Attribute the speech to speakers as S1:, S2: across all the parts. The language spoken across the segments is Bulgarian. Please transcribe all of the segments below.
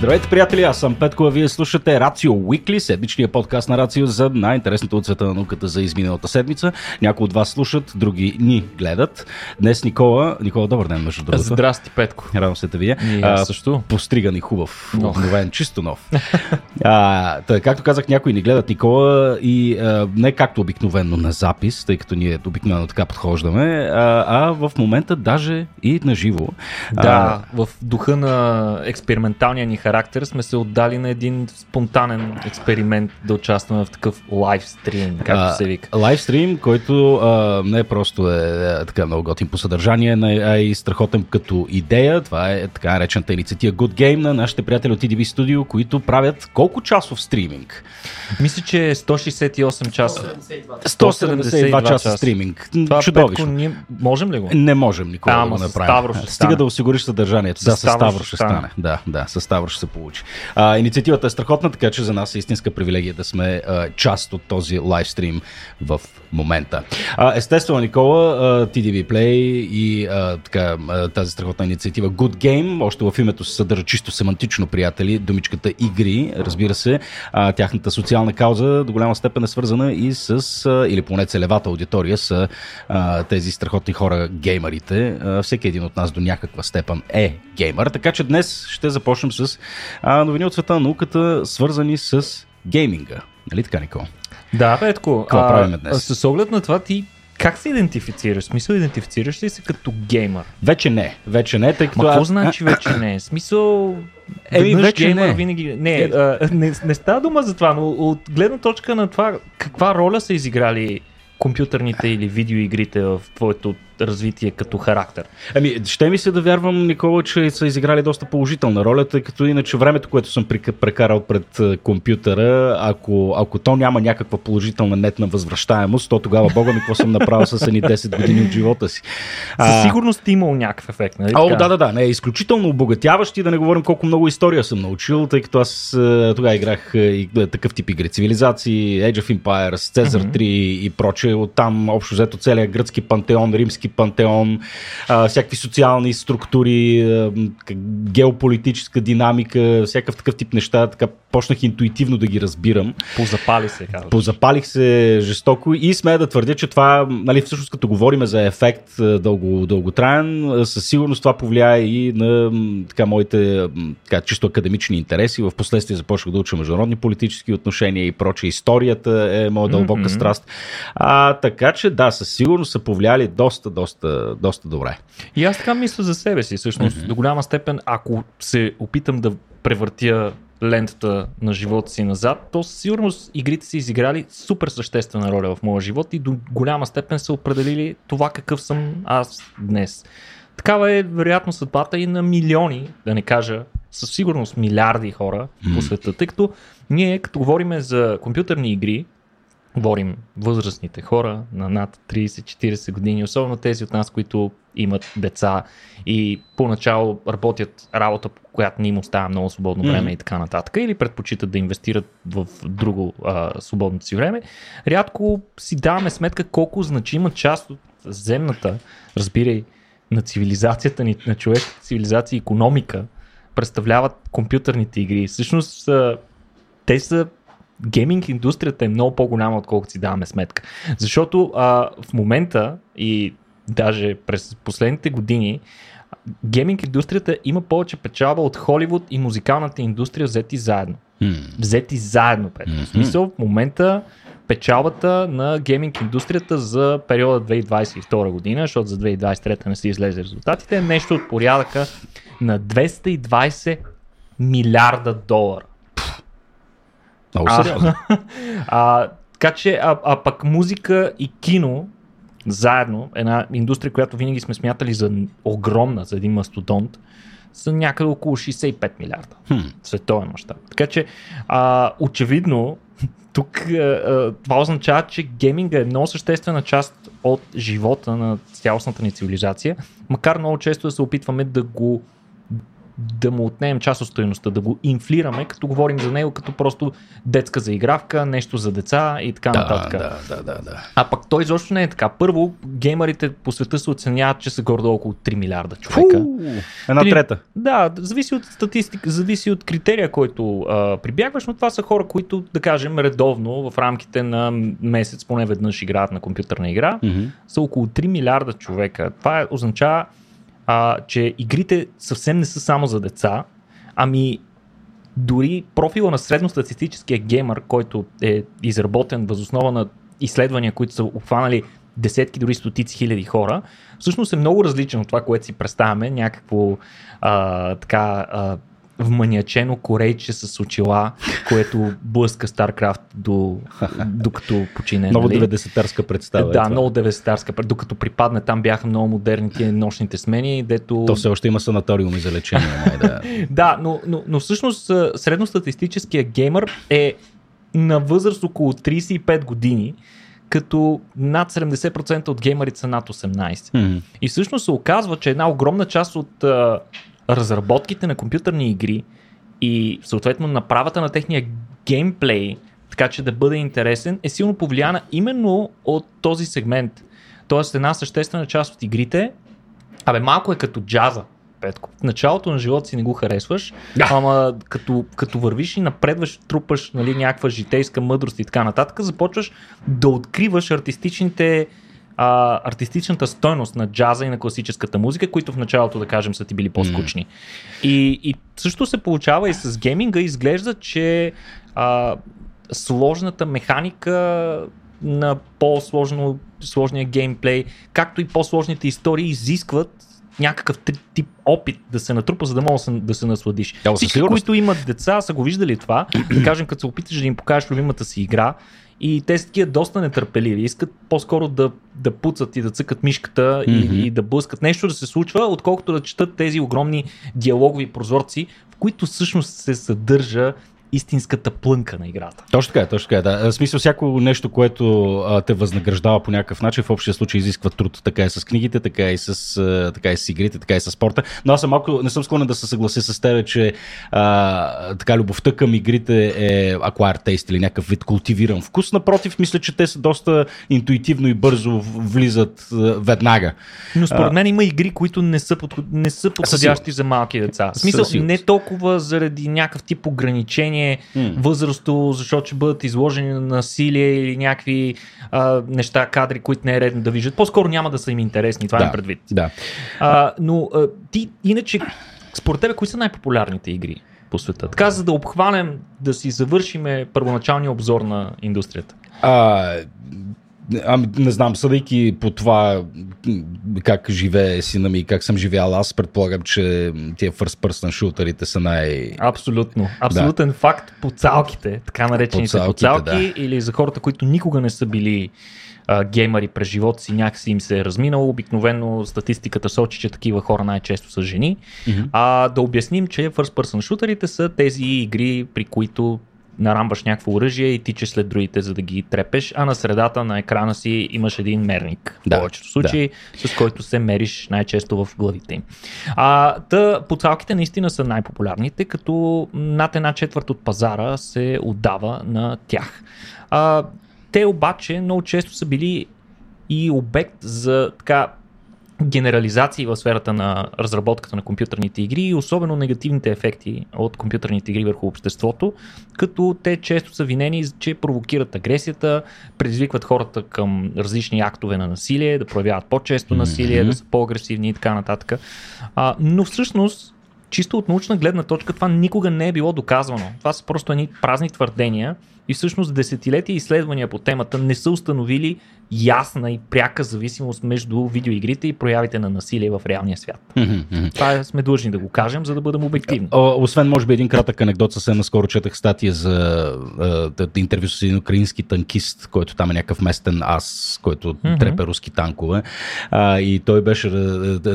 S1: Здравейте, приятели! Аз съм Петко, а вие слушате Рацио Weekly, седмичния подкаст на Рацио за най-интересното от света на науката за изминалата седмица. Някои от вас слушат, други ни гледат. Днес Никола, Никола, добър ден, между другото.
S2: Здрасти, Петко.
S1: Радвам се да видя.
S2: И аз също.
S1: Постриган и хубав,
S2: Но.
S1: обновен, чисто нов. а, тъй, както казах, някои ни гледат Никола и а, не както обикновено на запис, тъй като ние обикновено така подхождаме, а, а в момента даже и на живо.
S2: Да, в духа на експерименталния ни характер сме се отдали на един спонтанен експеримент да участваме в такъв лайв стрим, както
S1: А,
S2: се вика.
S1: Лайвстрим, който а, не просто е, е така много готин по съдържание, но а и страхотен като идея. Това е така наречената инициатива Good Game на нашите приятели от TDV Studio, които правят колко часов стриминг?
S2: Мисля, че е 168 часа.
S1: 172 часа стриминг.
S2: Това,
S1: Чудовищно.
S2: Петко, ние можем ли го?
S1: Не можем никога да го направим.
S2: Ставро ще
S1: Стига
S2: стане.
S1: да осигуриш съдържанието. Да, с
S2: Ставро ще стане.
S1: стане. Да, да, с Ставро ще се получи. А, инициативата е страхотна, така че за нас е истинска привилегия да сме а, част от този лайвстрим в момента. А, естествено, Никола, а, TDV Play и а, така, а, тази страхотна инициатива Good Game, още в името се съдържа чисто семантично, приятели, думичката игри, разбира се, а, тяхната социална кауза до голяма степен е свързана и с, а, или поне целевата аудитория са а, тези страхотни хора, геймерите. А, всеки един от нас до някаква степен е геймер, така че днес ще започнем с а, новини от света на науката, свързани с гейминга. Нали така, Никол?
S2: Да, Петко.
S1: Какво правим днес?
S2: С оглед на това ти как се идентифицираш? Смисъл, идентифицираш ли се като геймър?
S1: Вече не, вече не, тъй като...
S2: Ма какво
S1: аз-
S2: значи вече не? Смисъл,
S1: Еми, вече
S2: геймър
S1: не.
S2: винаги... Не, а, не, не става дума за това, но от гледна точка на това, каква роля са изиграли компютърните или видеоигрите в твоето развитие като характер?
S1: Ами, ще ми се да вярвам, Никола, че са изиграли доста положителна роля, тъй като иначе времето, което съм прекарал пред а, компютъра, ако, ако то няма някаква положителна нетна възвръщаемост, то тогава бога ми какво съм направил с едни 10 години от живота си.
S2: Със сигурност е имал някакъв ефект, нали?
S1: О, да, да, да. Не, изключително обогатяващ и да не говорим колко много история съм научил, тъй като аз тогава играх и, такъв тип игри. Цивилизации, Age of Empires, Caesar 3 и прочее. Оттам общо взето целият гръцки пантеон, римски пантеон, а, всякакви социални структури, а, геополитическа динамика, всякакъв такъв тип неща. Така почнах интуитивно да ги разбирам.
S2: Позапали се, казваш.
S1: Позапалих се жестоко и смея да твърдя, че това, нали, всъщност като говорим за ефект дълго, дълготраен, със сигурност това повлияе и на така, моите така, чисто академични интереси. В последствие започнах да уча международни политически отношения и проче. Историята е моя дълбока
S2: Мгм.
S1: страст. А, така че да, със сигурност са повлияли доста, доста, доста добре.
S2: И аз така мисля за себе си. Всъщност, mm-hmm. до голяма степен, ако се опитам да превъртя лентата на живота си назад, то със сигурност игрите са изиграли супер съществена роля в моя живот и до голяма степен са определили това какъв съм аз днес. Такава е вероятно съдбата и на милиони, да не кажа със сигурност милиарди хора по света, тъй като ние като говорим за компютърни игри, говорим възрастните хора на над 30-40 години, особено тези от нас, които имат деца и поначало работят работа, по която не им оставя много свободно време
S1: Мгм.
S2: и така нататък, или предпочитат да инвестират в друго а, свободното си време, рядко си даваме сметка колко значима част от земната, разбирай, на цивилизацията ни, на човешката цивилизация и економика, представляват компютърните игри. Всъщност, те са гейминг индустрията е много по-голяма, отколкото си даваме сметка. Защото а, в момента и даже през последните години гейминг индустрията има повече печалба от Холивуд и музикалната индустрия взети заедно.
S1: Хм.
S2: Взети заедно, Петро.
S1: Мгм.
S2: В смисъл, в момента печалбата на гейминг индустрията за периода 2022 година, защото за 2023 не са излезе резултатите, е нещо от порядъка на 220 милиарда долара.
S1: Много
S2: А,
S1: сериозно.
S2: а, така че, а, а пък музика и кино заедно, една индустрия, която винаги сме смятали за огромна, за един мастодонт, са някъде около 65 милиарда
S1: Хм.
S2: световен мащаб. Така че, а, очевидно, тук а, а, това означава, че гейминга е много съществена част от живота на цялостната ни цивилизация, макар много често да се опитваме да го да му отнемем част от стоеността, да го инфлираме, като говорим за него като просто детска заигравка, нещо за деца и така
S1: Да,
S2: нататък.
S1: да, да, да, да.
S2: А пък той изобщо не е така. Първо, геймерите по света се оценяват, че са гордо около 3 милиарда човека.
S1: Фу, Една
S2: Три-
S1: трета.
S2: Да, зависи от статистика, зависи от критерия, който а, прибягваш, но това са хора, които, да кажем, редовно в рамките на месец поне веднъж играят на компютърна игра.
S1: Мгм.
S2: Са около 3 милиарда човека. Това е- означава, а, че игрите съвсем не са само за деца, ами дори профила на средностатистическия геймър, който е изработен възоснова на изследвания, които са обхванали десетки, дори стотици хиляди хора, всъщност е много различен от това, което си представяме, някакво а, така а, вманячено корейче с очила, което блъска StarCraft до, докато почине.
S1: Много
S2: нали?
S1: 90-тарска представа. е
S2: Да,
S1: това.
S2: много 90-тарска. Докато припадне, там бяха много модерни тия нощните смени, дето...
S1: То все още има санаториуми за лечение. Май, да.
S2: Да, но, но, но всъщност средностатистическия геймър е на възраст около 35 години, като над 70% от геймерите са над 18.
S1: Мгм.
S2: И всъщност се оказва, че една огромна част от разработките на компютърни игри и съответно направата на техния геймплей, така че да бъде интересен, е силно повлияна именно от този сегмент. Тоест една съществена част от игрите, абе малко е като джаза. Петко. В началото на живота си не го харесваш,
S1: Да.
S2: ама като, като вървиш и напредваш, трупаш нали, някаква житейска мъдрост и така нататък, започваш да откриваш артистичните а, артистичната стойност на джаза и на класическата музика, които в началото, да кажем, са ти били по-скучни. И, и също се получава и с гейминга, изглежда, че а, сложната механика на по-сложно сложния геймплей, както и по-сложните истории изискват някакъв тип опит да се натрупа, за да можеш да се- насладиш.
S1: Да,
S2: Всички, които имат деца, са го виждали това. да кажем, като се опиташ да им покажеш любимата си игра, и те са такива доста нетърпеливи. Искат по-скоро да, да пуцат и да цъкат мишката и,
S1: Мгм.
S2: и да блъскат нещо да се случва, отколкото да четат тези огромни диалогови прозорци, в които всъщност се съдържа истинската плънка на играта.
S1: Точно така, е, точно така. е, Да. В смисъл, всяко нещо, което а, те възнаграждава по някакъв начин, в общия случай изисква труд. Така е с книгите, така и с, а, така и с игрите, така и с спорта. Но аз съм малко, не съм склонен да се съглася с теб, че а, така любовта към игрите е acquired taste или някакъв вид култивиран вкус. Напротив, мисля, че те са доста интуитивно и бързо влизат а, веднага.
S2: Но според мен има игри, които не са, подход... не са подходящи за малки деца. В смисъл, не толкова заради някакъв тип
S1: М.
S2: възрастово, защото ще бъдат изложени на насилие или някакви а, неща, кадри, които не е редно да виждат. По-скоро няма да са им интересни, това
S1: да,
S2: имам предвид.
S1: Да.
S2: А, но а, ти, иначе, според тебе, кои са най-популярните игри по света? Така, за да обхванем, да си завършиме първоначалния обзор на индустрията.
S1: А, ами, не знам, съдейки по това как живее сина ми и как съм живял аз, предполагам, че тия first person шутерите са най...
S2: Абсолютно. Абсолютен факт по цалките, така наречените
S1: Поцалките,
S2: поцалки, или за хората, които никога не са били а, геймъри през живота си, някакси им се е разминало. Обикновено статистиката сочи, че такива хора най-често са жени.
S1: Мгм.
S2: А да обясним, че first person шутерите са тези игри, при които нарамбаш някакво оръжие и тичаш след другите, за да ги трепеш, а на средата на екрана си имаш един мерник. В
S1: Да,
S2: повечето случаи, с който се мериш най-често в главите им. А, та, поцалките наистина са най-популярните, като над една четвърт от пазара се отдава на тях. А, те обаче много често са били и обект за така генерализации в сферата на разработката на компютърните игри и особено негативните ефекти от компютърните игри върху обществото, като те често са винени, че провокират агресията, предизвикват хората към различни актове на насилие, да проявяват по-често насилие,
S1: Мгм.
S2: да са по-агресивни и така нататък. А, но всъщност, чисто от научна гледна точка, това никога не е било доказвано. Това са просто едни празни твърдения и всъщност десетилетия изследвания по темата не са установили ясна и пряка зависимост между видеоигрите и проявите на насилие в реалния свят.
S1: Мгм.
S2: Това е- сме длъжни да го кажем, за да бъдем обективни.
S1: О, Освен, може би, един кратък анекдот, съвсем наскоро четах статия за т- интервю с един украински танкист, който там е някакъв местен ас, който
S2: Мгм.
S1: трепе руски танкове. А, и той беше,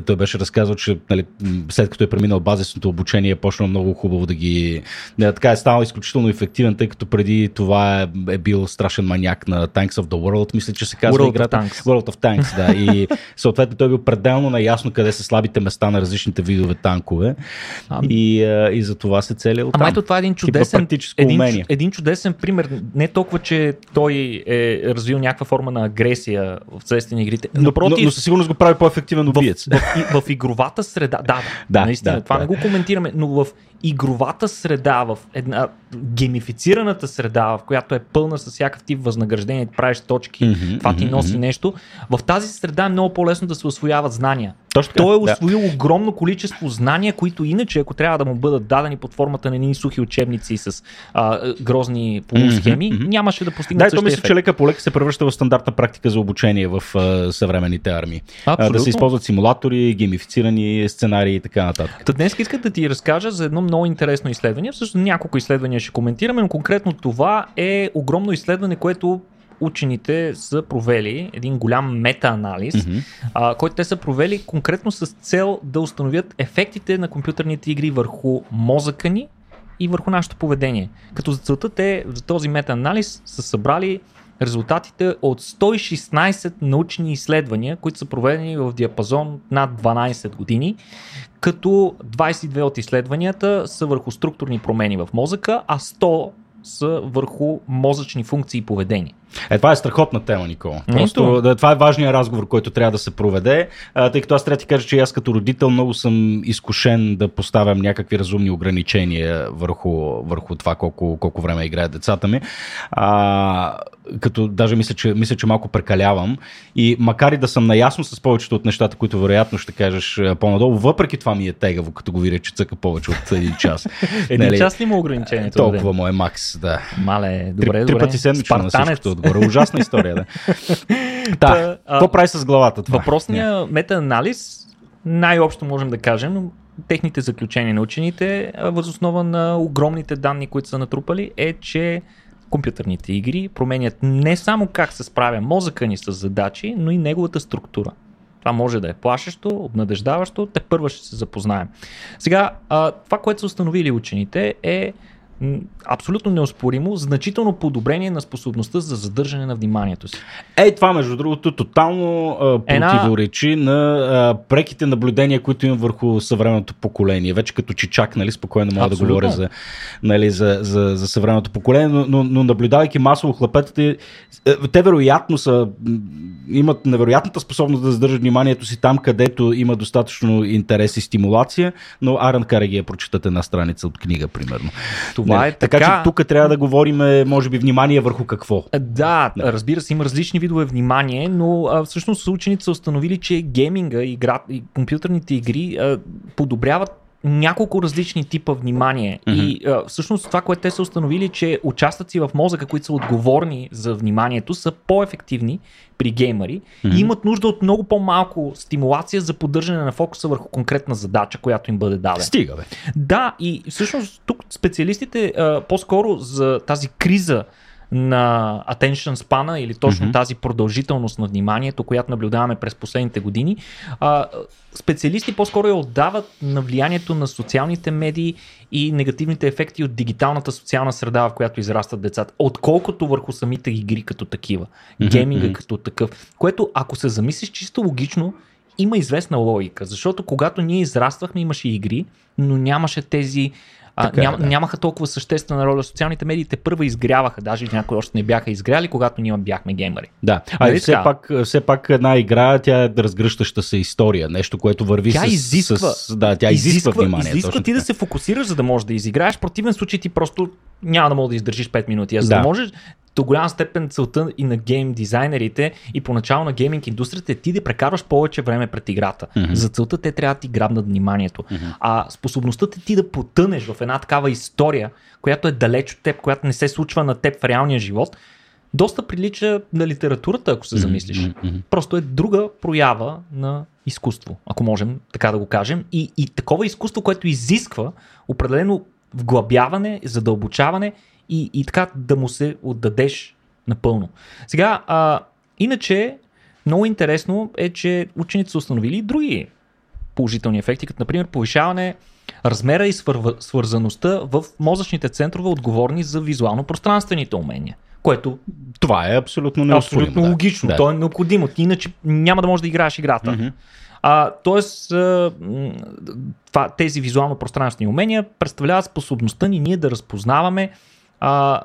S1: той беше разказал, че нали, след като е преминал базисното обучение, е почнал много хубаво да ги... Да, така е станал изключително ефективен, тъй като преди това е, е бил страшен маняк на Tanks of the World, мисля, че се казва
S2: World of
S1: играта.
S2: Tanks.
S1: World of Tanks, да. И съответно той е бил пределно наясно къде са слабите места на различните видове танкове.
S2: А,
S1: И, а, и за това се целил
S2: Ама ето това е един чудесен, един,
S1: умение.
S2: един чудесен пример. Не толкова, че той е развил някаква форма на агресия в следствие на игрите.
S1: но, но,
S2: Напротив,
S1: но със сигурност го прави по-ефективен
S2: в,
S1: убиец.
S2: в, и- в игровата среда, да, да,
S1: Да,
S2: наистина,
S1: да,
S2: това
S1: да.
S2: не го коментираме, но в игровата среда, в една геймифицираната среда, в която е пълна с всякакъв тип възнаграждение, правиш точки,
S1: Мгм,
S2: това ти
S1: мгм,
S2: носи нещо, в тази среда е много по-лесно да се освояват знания.
S1: Точно така,
S2: Той е
S1: да.
S2: освоил огромно количество знания, които иначе, ако трябва да му бъдат дадени под формата на едни сухи учебници с а, грозни полусхеми,
S1: мгм.
S2: нямаше да постигне
S1: Да, то мисля,
S2: ефект.
S1: че лека по лека се превръща в стандартна практика за обучение в а, съвременните армии. А, да
S2: Абсолютно.
S1: се използват симулатори, геймифицирани сценарии и така нататък.
S2: Та днес исках да ти разкажа за едно много интересно изследване. Всъщност няколко изследвания ще коментираме, но конкретно това е огромно изследване, което учените са провели, един голям мета-анализ,
S1: Мгм.
S2: а, който те са провели конкретно с цел да установят ефектите на компютърните игри върху мозъка ни и върху нашето поведение. Като за целта те за този мета-анализ са събрали резултатите от 116 научни изследвания, които са проведени в диапазон над 12 години, като 22 от изследванията са върху структурни промени в мозъка, а 100 са върху мозъчни функции и поведение.
S1: Е, това е страхотна тема, Никола. Просто да, това е важният разговор, който трябва да се проведе, а, тъй като аз трябва да ти кажа, че аз като родител много съм изкушен да поставям някакви разумни ограничения върху, върху това колко, колко време играят децата ми. А, като даже мисля че, мисля, че малко прекалявам. И макар и да съм наясно с повечето от нещата, които вероятно ще кажеш по-надолу, въпреки това ми е тегаво, като го видя, че цъка повече от един час.
S2: Един
S1: Нали,
S2: час ли има ограничението?
S1: Толкова му е макс, да.
S2: Мале, добре,
S1: Три,
S2: добре.
S1: три пъти седмично на всичкото отгоре. Ужасна история, да.
S2: Та,
S1: какво прави с главата това?
S2: Въпросният мета-анализ, най-общо можем да кажем, но техните заключения на учените, възоснова на огромните данни, които са натрупали, е, че компютърните игри променят не само как се справя мозъка ни с задачи, но и неговата структура. Това може да е плашещо, обнадеждаващо, те първа ще се запознаем. Сега, това, което са установили учените е абсолютно неоспоримо, значително подобрение на способността за задържане на вниманието си.
S1: Ей, това между другото тотално а,
S2: Една-
S1: противоречи на а, преките наблюдения, които имам върху съвременното поколение. Вече като чичак, нали, спокойно мога
S2: Абсолютно.
S1: да говоря за, нали, за, за, за съвременното поколение, но, но, но наблюдавайки масово хлапетата, е, те вероятно са, имат невероятната способност да задържат вниманието си там, където има достатъчно интерес и стимулация, но Аран кара ги я прочитат една страница от книга, примерно.
S2: Това
S1: Не,
S2: е
S1: така,
S2: така.
S1: че тук трябва да говорим, може би, внимание върху какво.
S2: Да, разбира се, има различни видове внимание, но а, всъщност учените са установили, че гейминга игра, и компютърните игри а, подобряват няколко различни типа внимание.
S1: Мгм.
S2: И а, всъщност това, което те са установили, че участъци в мозъка, които са отговорни за вниманието, са по-ефективни при геймери
S1: Мгм.
S2: и имат нужда от много по-малко стимулация за поддържане на фокуса върху конкретна задача, която им бъде дадена.
S1: Стига, бе.
S2: Да, и всъщност тук специалистите а, по-скоро за тази криза на attention span или точно
S1: Мгм.
S2: тази продължителност на вниманието, която наблюдаваме през последните години, а, специалисти по-скоро я отдават на влиянието на социалните медии и негативните ефекти от дигиталната социална среда, в която израстват децата, отколкото върху самите игри като такива,
S1: Мгм,
S2: гейминга като такъв, което ако се замислиш чисто логично, има известна логика, защото когато ние израствахме, имаше игри, но нямаше тези. А,
S1: Така е,
S2: ням,
S1: да.
S2: Нямаха толкова съществена роля. Социалните медии те първа изгряваха, даже някои още не бяха изгряли, когато ние бяхме геймери.
S1: Да, а
S2: Нали
S1: все
S2: така?
S1: пак, все пак една игра, тя е разгръщаща се история, нещо, което върви
S2: Тя
S1: с,
S2: изисква-
S1: с... Да, тя изисква, внимание.
S2: изисква ти да се фокусираш, за да можеш да изиграеш. В противен случай ти просто няма да можеш да издържиш 5 минути. А за да,
S1: Да.
S2: можеш до голяма степен целта и на гейм дизайнерите и поначало на гейминг индустрията е ти да прекарваш повече време пред играта.
S1: Мгм.
S2: За целта те трябва да ти грабнат вниманието.
S1: Мгм.
S2: А способността ти, ти да потънеш в една такава история, която е далеч от теб, която не се случва на теб в реалния живот, доста прилича на литературата, ако се замислиш.
S1: Мгм.
S2: Просто е друга проява на изкуство, ако можем така да го кажем. И, и такова изкуство, което изисква определено вглъбяване, задълбочаване и, и така да му се отдадеш напълно. Сега, а, иначе, много интересно е, че учените са установили и други положителни ефекти, като например повишаване размера и свърва, свързаността в мозъчните центрове, отговорни за визуално-пространствените умения. Което
S1: Това е абсолютно
S2: е
S1: неоспоримо.
S2: абсолютно
S1: да.
S2: логично.
S1: Да.
S2: То е необходимо. Ти иначе няма да можеш да играеш играта.
S1: Мгм.
S2: А, тоест, а, това, тези визуално-пространствени умения представляват способността ни ние да разпознаваме а,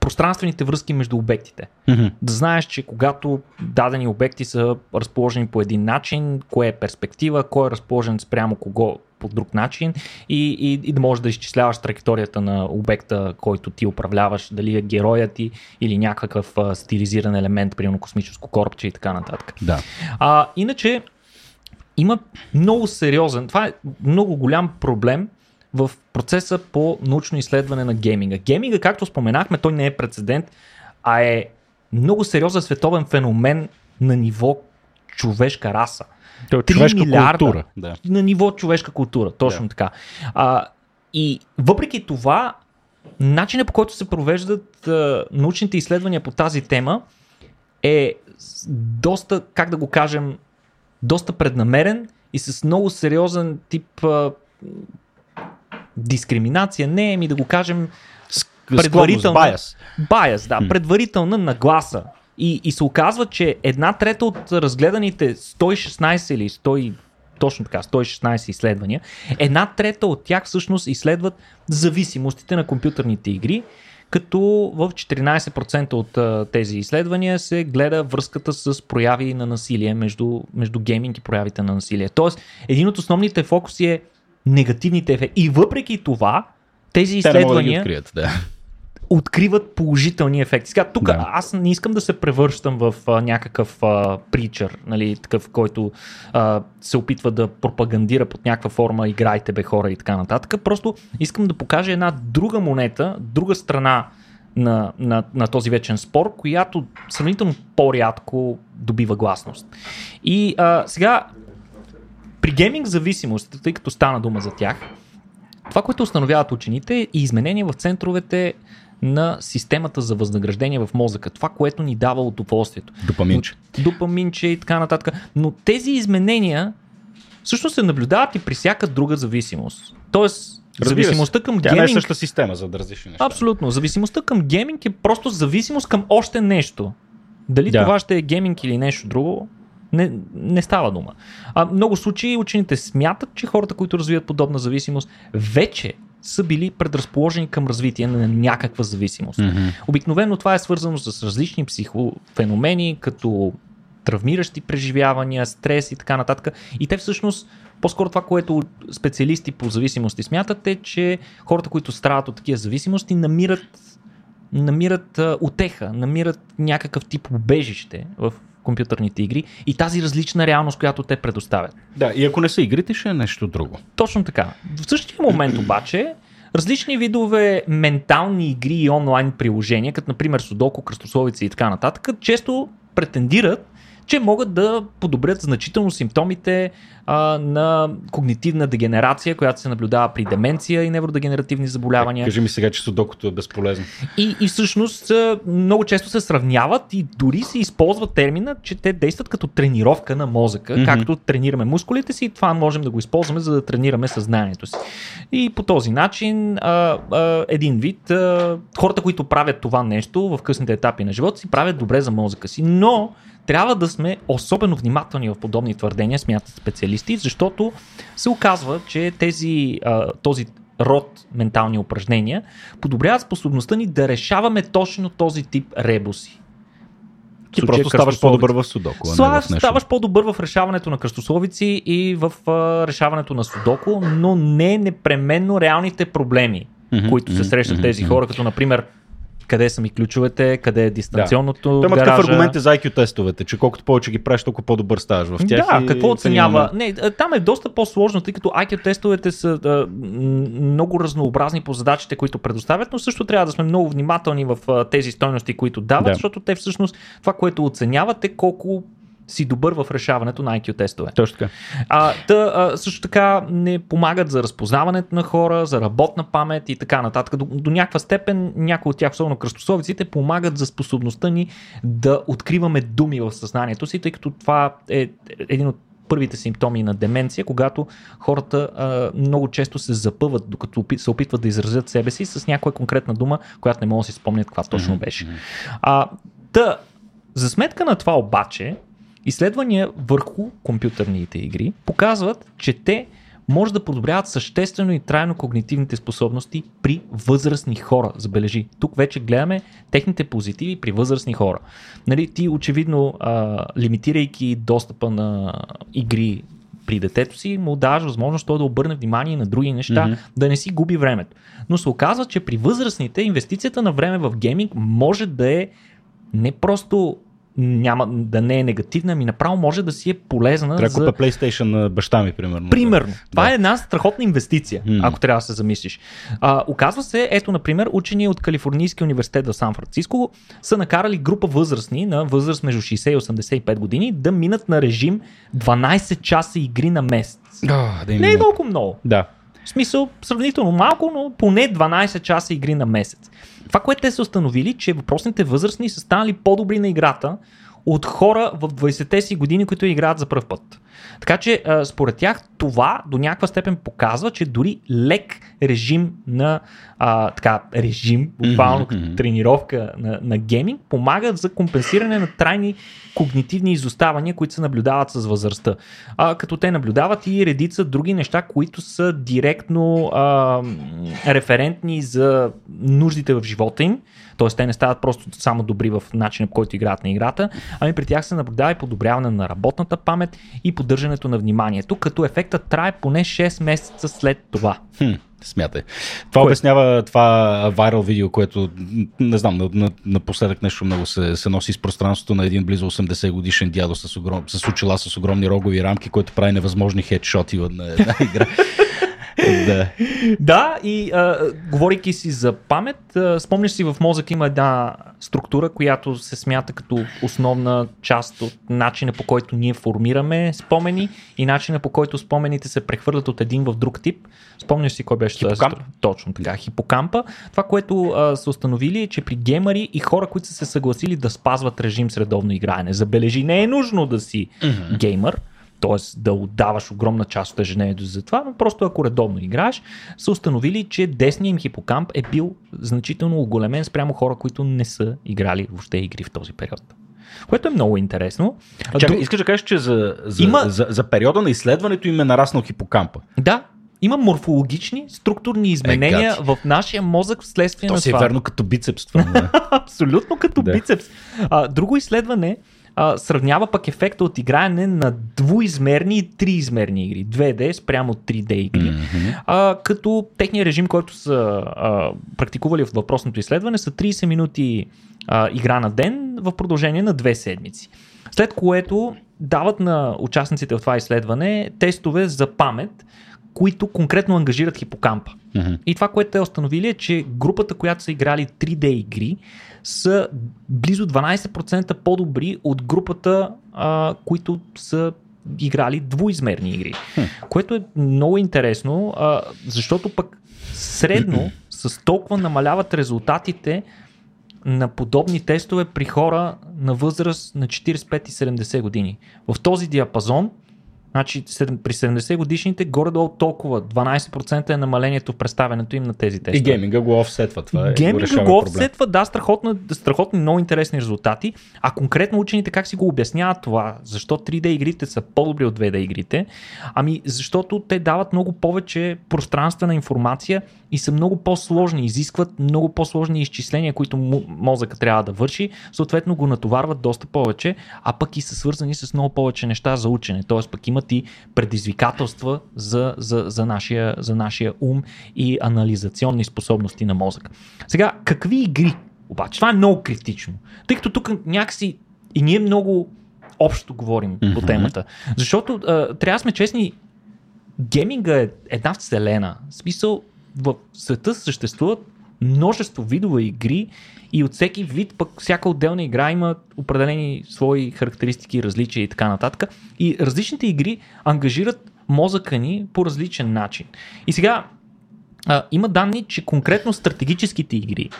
S2: пространствените връзки между обектите.
S1: Мгм.
S2: Да знаеш, че когато дадени обекти са разположени по един начин, кое е перспектива, кой е разположен спрямо кого по друг начин и, и, и да можеш да изчисляваш траекторията на обекта, който ти управляваш, дали е героят ти или някакъв а, стилизиран елемент, примерно космическо корабче и така нататък.
S1: Да.
S2: А, иначе има много сериозен, това е много голям проблем в процеса по научно изследване на гейминга. Гейминга, както споменахме, той не е прецедент, а е много сериозен световен феномен на ниво човешка раса.
S1: То е човешка
S2: милиарда.
S1: култура. Да.
S2: На ниво човешка култура, точно
S1: Да.
S2: така. А, и въпреки това, начинът по който се провеждат а, научните изследвания по тази тема е доста, как да го кажем, доста преднамерен и с много сериозен тип а, дискриминация, не, ми да го кажем предварително.
S1: Байас.
S2: Байас, да, предварителна нагласа. И, и се оказва, че една трета от разгледаните 116 или 100, точно така, 116 изследвания, една трета от тях всъщност изследват зависимостите на компютърните игри, като в 14% от а, тези изследвания се гледа връзката с прояви на насилие между, между гейминг и проявите на насилие. Тоест, един от основните фокуси е негативните ефекти. И въпреки това, тези
S1: Те не могат да
S2: изследвания
S1: открият. Да.
S2: откриват положителни ефекти. Сега, тук
S1: да.
S2: аз не искам да се превръщам в а, някакъв а, причър, нали, такъв, който а, се опитва да пропагандира под някаква форма играйте бе хора и така нататък. Просто искам да покажа една друга монета, друга страна на, на, на този вечен спор, която сравнително по-рядко добива гласност. И а, сега, при гейминг зависимостите, тъй като стана дума за тях, това, което установяват учените е и изменения в центровете на системата за възнаграждение в мозъка. Това, което ни дава удоволствието.
S1: Допаминче.
S2: Допаминче и така нататък. Но тези изменения всъщност се наблюдават и при всяка друга зависимост. Тоест,
S1: Разбира се.
S2: зависимостта към
S1: Тя не е
S2: гейминг...
S1: същата система за да различни неща.
S2: Абсолютно. Зависимостта към гейминг е просто зависимост към още нещо. Дали
S1: Да.
S2: това ще е гейминг или нещо друго, не, не става дума. А, много случаи учените смятат, че хората, които развиват подобна зависимост, вече са били предразположени към развитие на някаква зависимост.
S1: Мгм.
S2: Обикновено това е свързано с различни психофеномени, като травмиращи преживявания, стрес и така нататък. И те всъщност, по-скоро това, което специалисти по зависимости смятат е, че хората, които страдат от такива зависимости, намират, намират а, утеха, намират някакъв тип убежище в компютърните игри и тази различна реалност, която те предоставят.
S1: Да, и ако не са игрите, ще е нещо друго.
S2: Точно така. В същия момент обаче, различни видове ментални игри и онлайн приложения, като например Судоко, кръстословици и така нататък, често претендират, че могат да подобрят значително симптомите а, на когнитивна дегенерация, която се наблюдава при деменция и невродегенеративни заболявания.
S1: Кажи ми сега, че судокото е безполезно.
S2: И, и всъщност много често се сравняват и дори се използва термина, че те действат като тренировка на мозъка, mm-hmm. както тренираме мускулите си, това можем да го използваме, за да тренираме съзнанието си. И по този начин а, а, един вид а, хората, които правят това нещо в късните етапи на живота си, правят добре за мозъка си, но трябва да сме особено внимателни в подобни твърдения, смятат специалисти, защото се оказва, че тези, този род ментални упражнения подобряват способността ни да решаваме точно този тип ребуси.
S1: Ти просто ставаш по-добър в судоко,
S2: Слава,
S1: в нещо.
S2: ставаш по-добър в решаването на кръстословици и в а, решаването на судоко, но не непременно реалните проблеми,
S1: Мгм,
S2: които се срещат
S1: мгм,
S2: тези хора, като например къде са ми ключовете, къде е дистанционното
S1: Той има такъв аргумент е за IQ тестовете, че колкото повече ги правиш, толкова по-добър ставаш в тях.
S2: Да,
S1: и
S2: какво оценява? Не, там е доста по-сложно, тъй като IQ тестовете са а, много разнообразни по задачите, които предоставят, но също трябва да сме много внимателни в а, тези стойности, които дават,
S1: Да.
S2: защото те всъщност това, което оценяват е колко си добър в решаването на IQ тестове.
S1: Точно така.
S2: А, та, а, също така не помагат за разпознаването на хора, за работна памет и така нататък. До, до някаква степен някои от тях, особено кръстосовиците, помагат за способността ни да откриваме думи в съзнанието си, тъй като това е един от първите симптоми на деменция, когато хората а, много често се запъват, докато се опитват да изразят себе си с някоя конкретна дума, която не могат да си спомнят каква точно беше. А, та, за сметка на това обаче, изследвания върху компютърните игри показват, че те може да подобряват съществено и трайно когнитивните способности при възрастни хора. Забележи, тук вече гледаме техните позитиви при възрастни хора. Нали, ти очевидно, а, лимитирайки достъпа на игри при детето си, му даваш възможност той да обърне внимание на други неща, mm-hmm. да не си губи времето. Но се оказва, че при възрастните инвестицията на време в гейминг може да е не просто няма да не е негативна, ами направо може да си е полезна.
S1: Трябва
S2: за...
S1: купа PlayStation на баща ми, примерно.
S2: Примерно. Това
S1: Да.
S2: е една страхотна инвестиция,
S1: М.
S2: ако трябва да се замислиш. А, оказва се, ето, например, учени от Калифорнийския университет в Сан Франциско са накарали група възрастни на възраст между 60 и 85 години да минат на режим 12 часа игри на месец.
S1: А, да
S2: Не е толкова много.
S1: Да.
S2: В смисъл, сравнително малко, но поне 12 часа игри на месец. Това, което те са установили, че въпросните възрастни са станали по-добри на играта от хора в 20-те си години, които играят за първ път. Така че, а, според тях, това до някаква степен показва, че дори лек режим на а, така, режим, буквално
S1: мгм.
S2: тренировка на, на гейминг, помагат за компенсиране на трайни когнитивни изоставания, които се наблюдават с възрастта. А, като те наблюдават и редица други неща, които са директно а, референтни за нуждите в живота им. Тоест, те не стават просто само добри в начина, по който играят на играта, ами при тях се наблюдава и подобряване на работната памет и поддържането на вниманието, като ефектът трае поне 6 месеца след това.
S1: Хм, смятай. Това
S2: Кое?
S1: обяснява това вайрал видео, което не знам, на, на, напоследък нещо много се, се носи из пространството на един близо 80 годишен дядо с, огром, с очила с огромни рогови рамки, който прави невъзможни хедшоти на една игра. Да.
S2: Да, и а, говорейки си за памет, а, спомняш си в мозък има една структура, която се смята като основна част от начина по който ние формираме спомени и начина по който спомените се прехвърлят от един в друг тип. Спомняш си кой беше тази
S1: Хипокамп.
S2: структура? Точно така, хипокампа. Това, което а, са установили е, че при геймари и хора, които са се съгласили да спазват режим с редовно играене. Забележи, не е нужно да си mm-hmm. геймър, т.е. да отдаваш огромна част от ежедневието за това, но просто ако редовно играеш, са установили, че десният им хипокамп е бил значително оголемен спрямо хора, които не са играли въобще игри в този период. Което е много интересно.
S1: Чакай,
S2: друг-
S1: искаш да кажеш, че за, за,
S2: Има-
S1: за, за периода на изследването им е нараснал хипокампа.
S2: Да, има морфологични, структурни изменения
S1: гати.
S2: в нашия мозък вследствие
S1: То
S2: на
S1: си е
S2: това.
S1: верно като бицепс. Това, е?
S2: Абсолютно като
S1: Да.
S2: бицепс. А, друго изследване а, сравнява пък ефекта от играене на двуизмерни и триизмерни игри. 2D спрямо 3D игри.
S1: Мгм.
S2: А, като техният режим, който са а, практикували в въпросното изследване, са 30 минути а, игра на ден в продължение на две седмици. След което дават на участниците в това изследване тестове за памет, които конкретно ангажират хипокампа.
S1: Мгм.
S2: И това, което те установили е, че групата, която са играли 3D игри, са близо 12% по-добри от групата, а, които са играли двуизмерни игри. Което е много интересно, а, защото пък средно с толкова намаляват резултатите на подобни тестове при хора на възраст на 45 и 70 години. В този диапазон, значи при 70 годишните горе-долу толкова, 12% е намалението в представянето им на тези тестове.
S1: И гейминга го офсетва. Това е,
S2: Гейминга го
S1: проблем.
S2: офсетва, да, страхотно, страхотни, много интересни резултати. А конкретно учените как си го обясняват това? Защо 3D игрите са по-добри от 2D игрите? Ами защото те дават много повече пространствена информация и са много по-сложни, изискват много по-сложни изчисления, които мозъка трябва да върши, съответно го натоварват доста повече, а пък и са свързани с много повече неща за учене. Т.е. пък имат и предизвикателства за, за, за, нашия, за нашия ум и анализационни способности на мозък. Сега, какви игри? Обаче, това е много критично. Тъй като тук някакси и ние много общо говорим по
S1: Мгм.
S2: темата. Защото а, трябва да сме честни, гейминга е една вселена. В смисъл, в света съществуват множество видове игри и от всеки вид пък всяка отделна игра има определени свои характеристики, различия и така нататък. И различните игри ангажират мозъка ни по различен начин. И сега а, има данни, че конкретно стратегическите игри,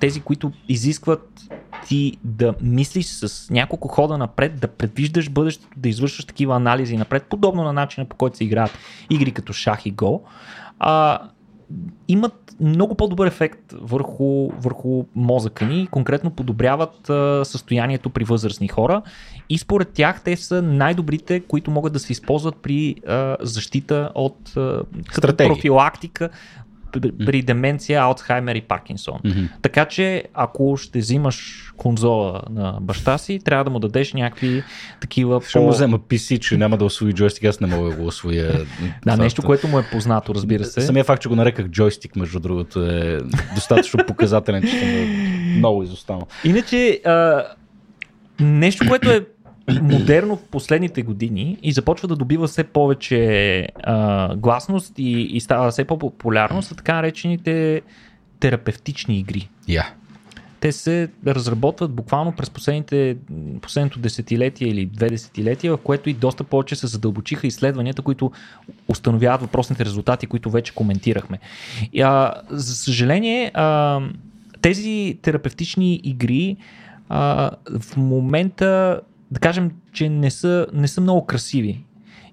S2: тези, които изискват ти да мислиш с няколко хода напред, да предвиждаш бъдещето, да извършваш такива анализи напред, подобно на начина по който се играят игри като шах и го, а, имат много по-добър ефект върху, върху мозъка ни, конкретно подобряват а, състоянието при възрастни хора. И според тях те са най-добрите, които могат да се използват при а, защита от а, като профилактика при, деменция, Алцхаймер и Паркинсон.
S1: Мгм.
S2: Така че, ако ще взимаш конзола на баща си, трябва да му дадеш някакви такива
S1: Ще
S2: по...
S1: му взема PC, че няма да освои джойстик, аз не мога да го освоя.
S2: Да, нещо, което му е познато, разбира се.
S1: Самия факт, че го нареках джойстик, между другото, е достатъчно показателен, че съм много изостанал.
S2: Иначе, а, нещо, което е модерно в последните години и започва да добива все повече а, гласност и, и става все по-популярно са така наречените терапевтични игри.
S1: Я.
S2: Те се разработват буквално през последните, последното десетилетие или две десетилетия, в което и доста повече се задълбочиха изследванията, които установяват въпросните резултати, които вече коментирахме. И, а, за съжаление, а, тези терапевтични игри а, в момента, да кажем, че не са, не са много красиви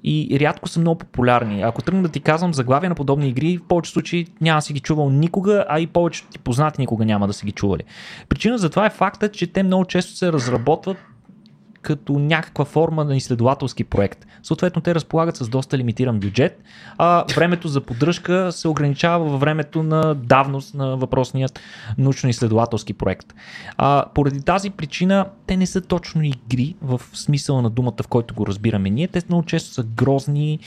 S2: и рядко са много популярни. Ако тръгна да ти казвам заглавия на подобни игри, в повечето случаи няма да си ги чувал никога, а и повечето ти познати никога няма да са ги чували. Причина за това е факта, че те много често се разработват като някаква форма на изследователски проект. Съответно, те разполагат с доста лимитиран бюджет, а времето за поддръжка се ограничава във времето на давност на въпросният научно-изследователски проект. А, поради тази причина, те не са точно игри в смисъла на думата, в който го разбираме ние. Те много често са грозни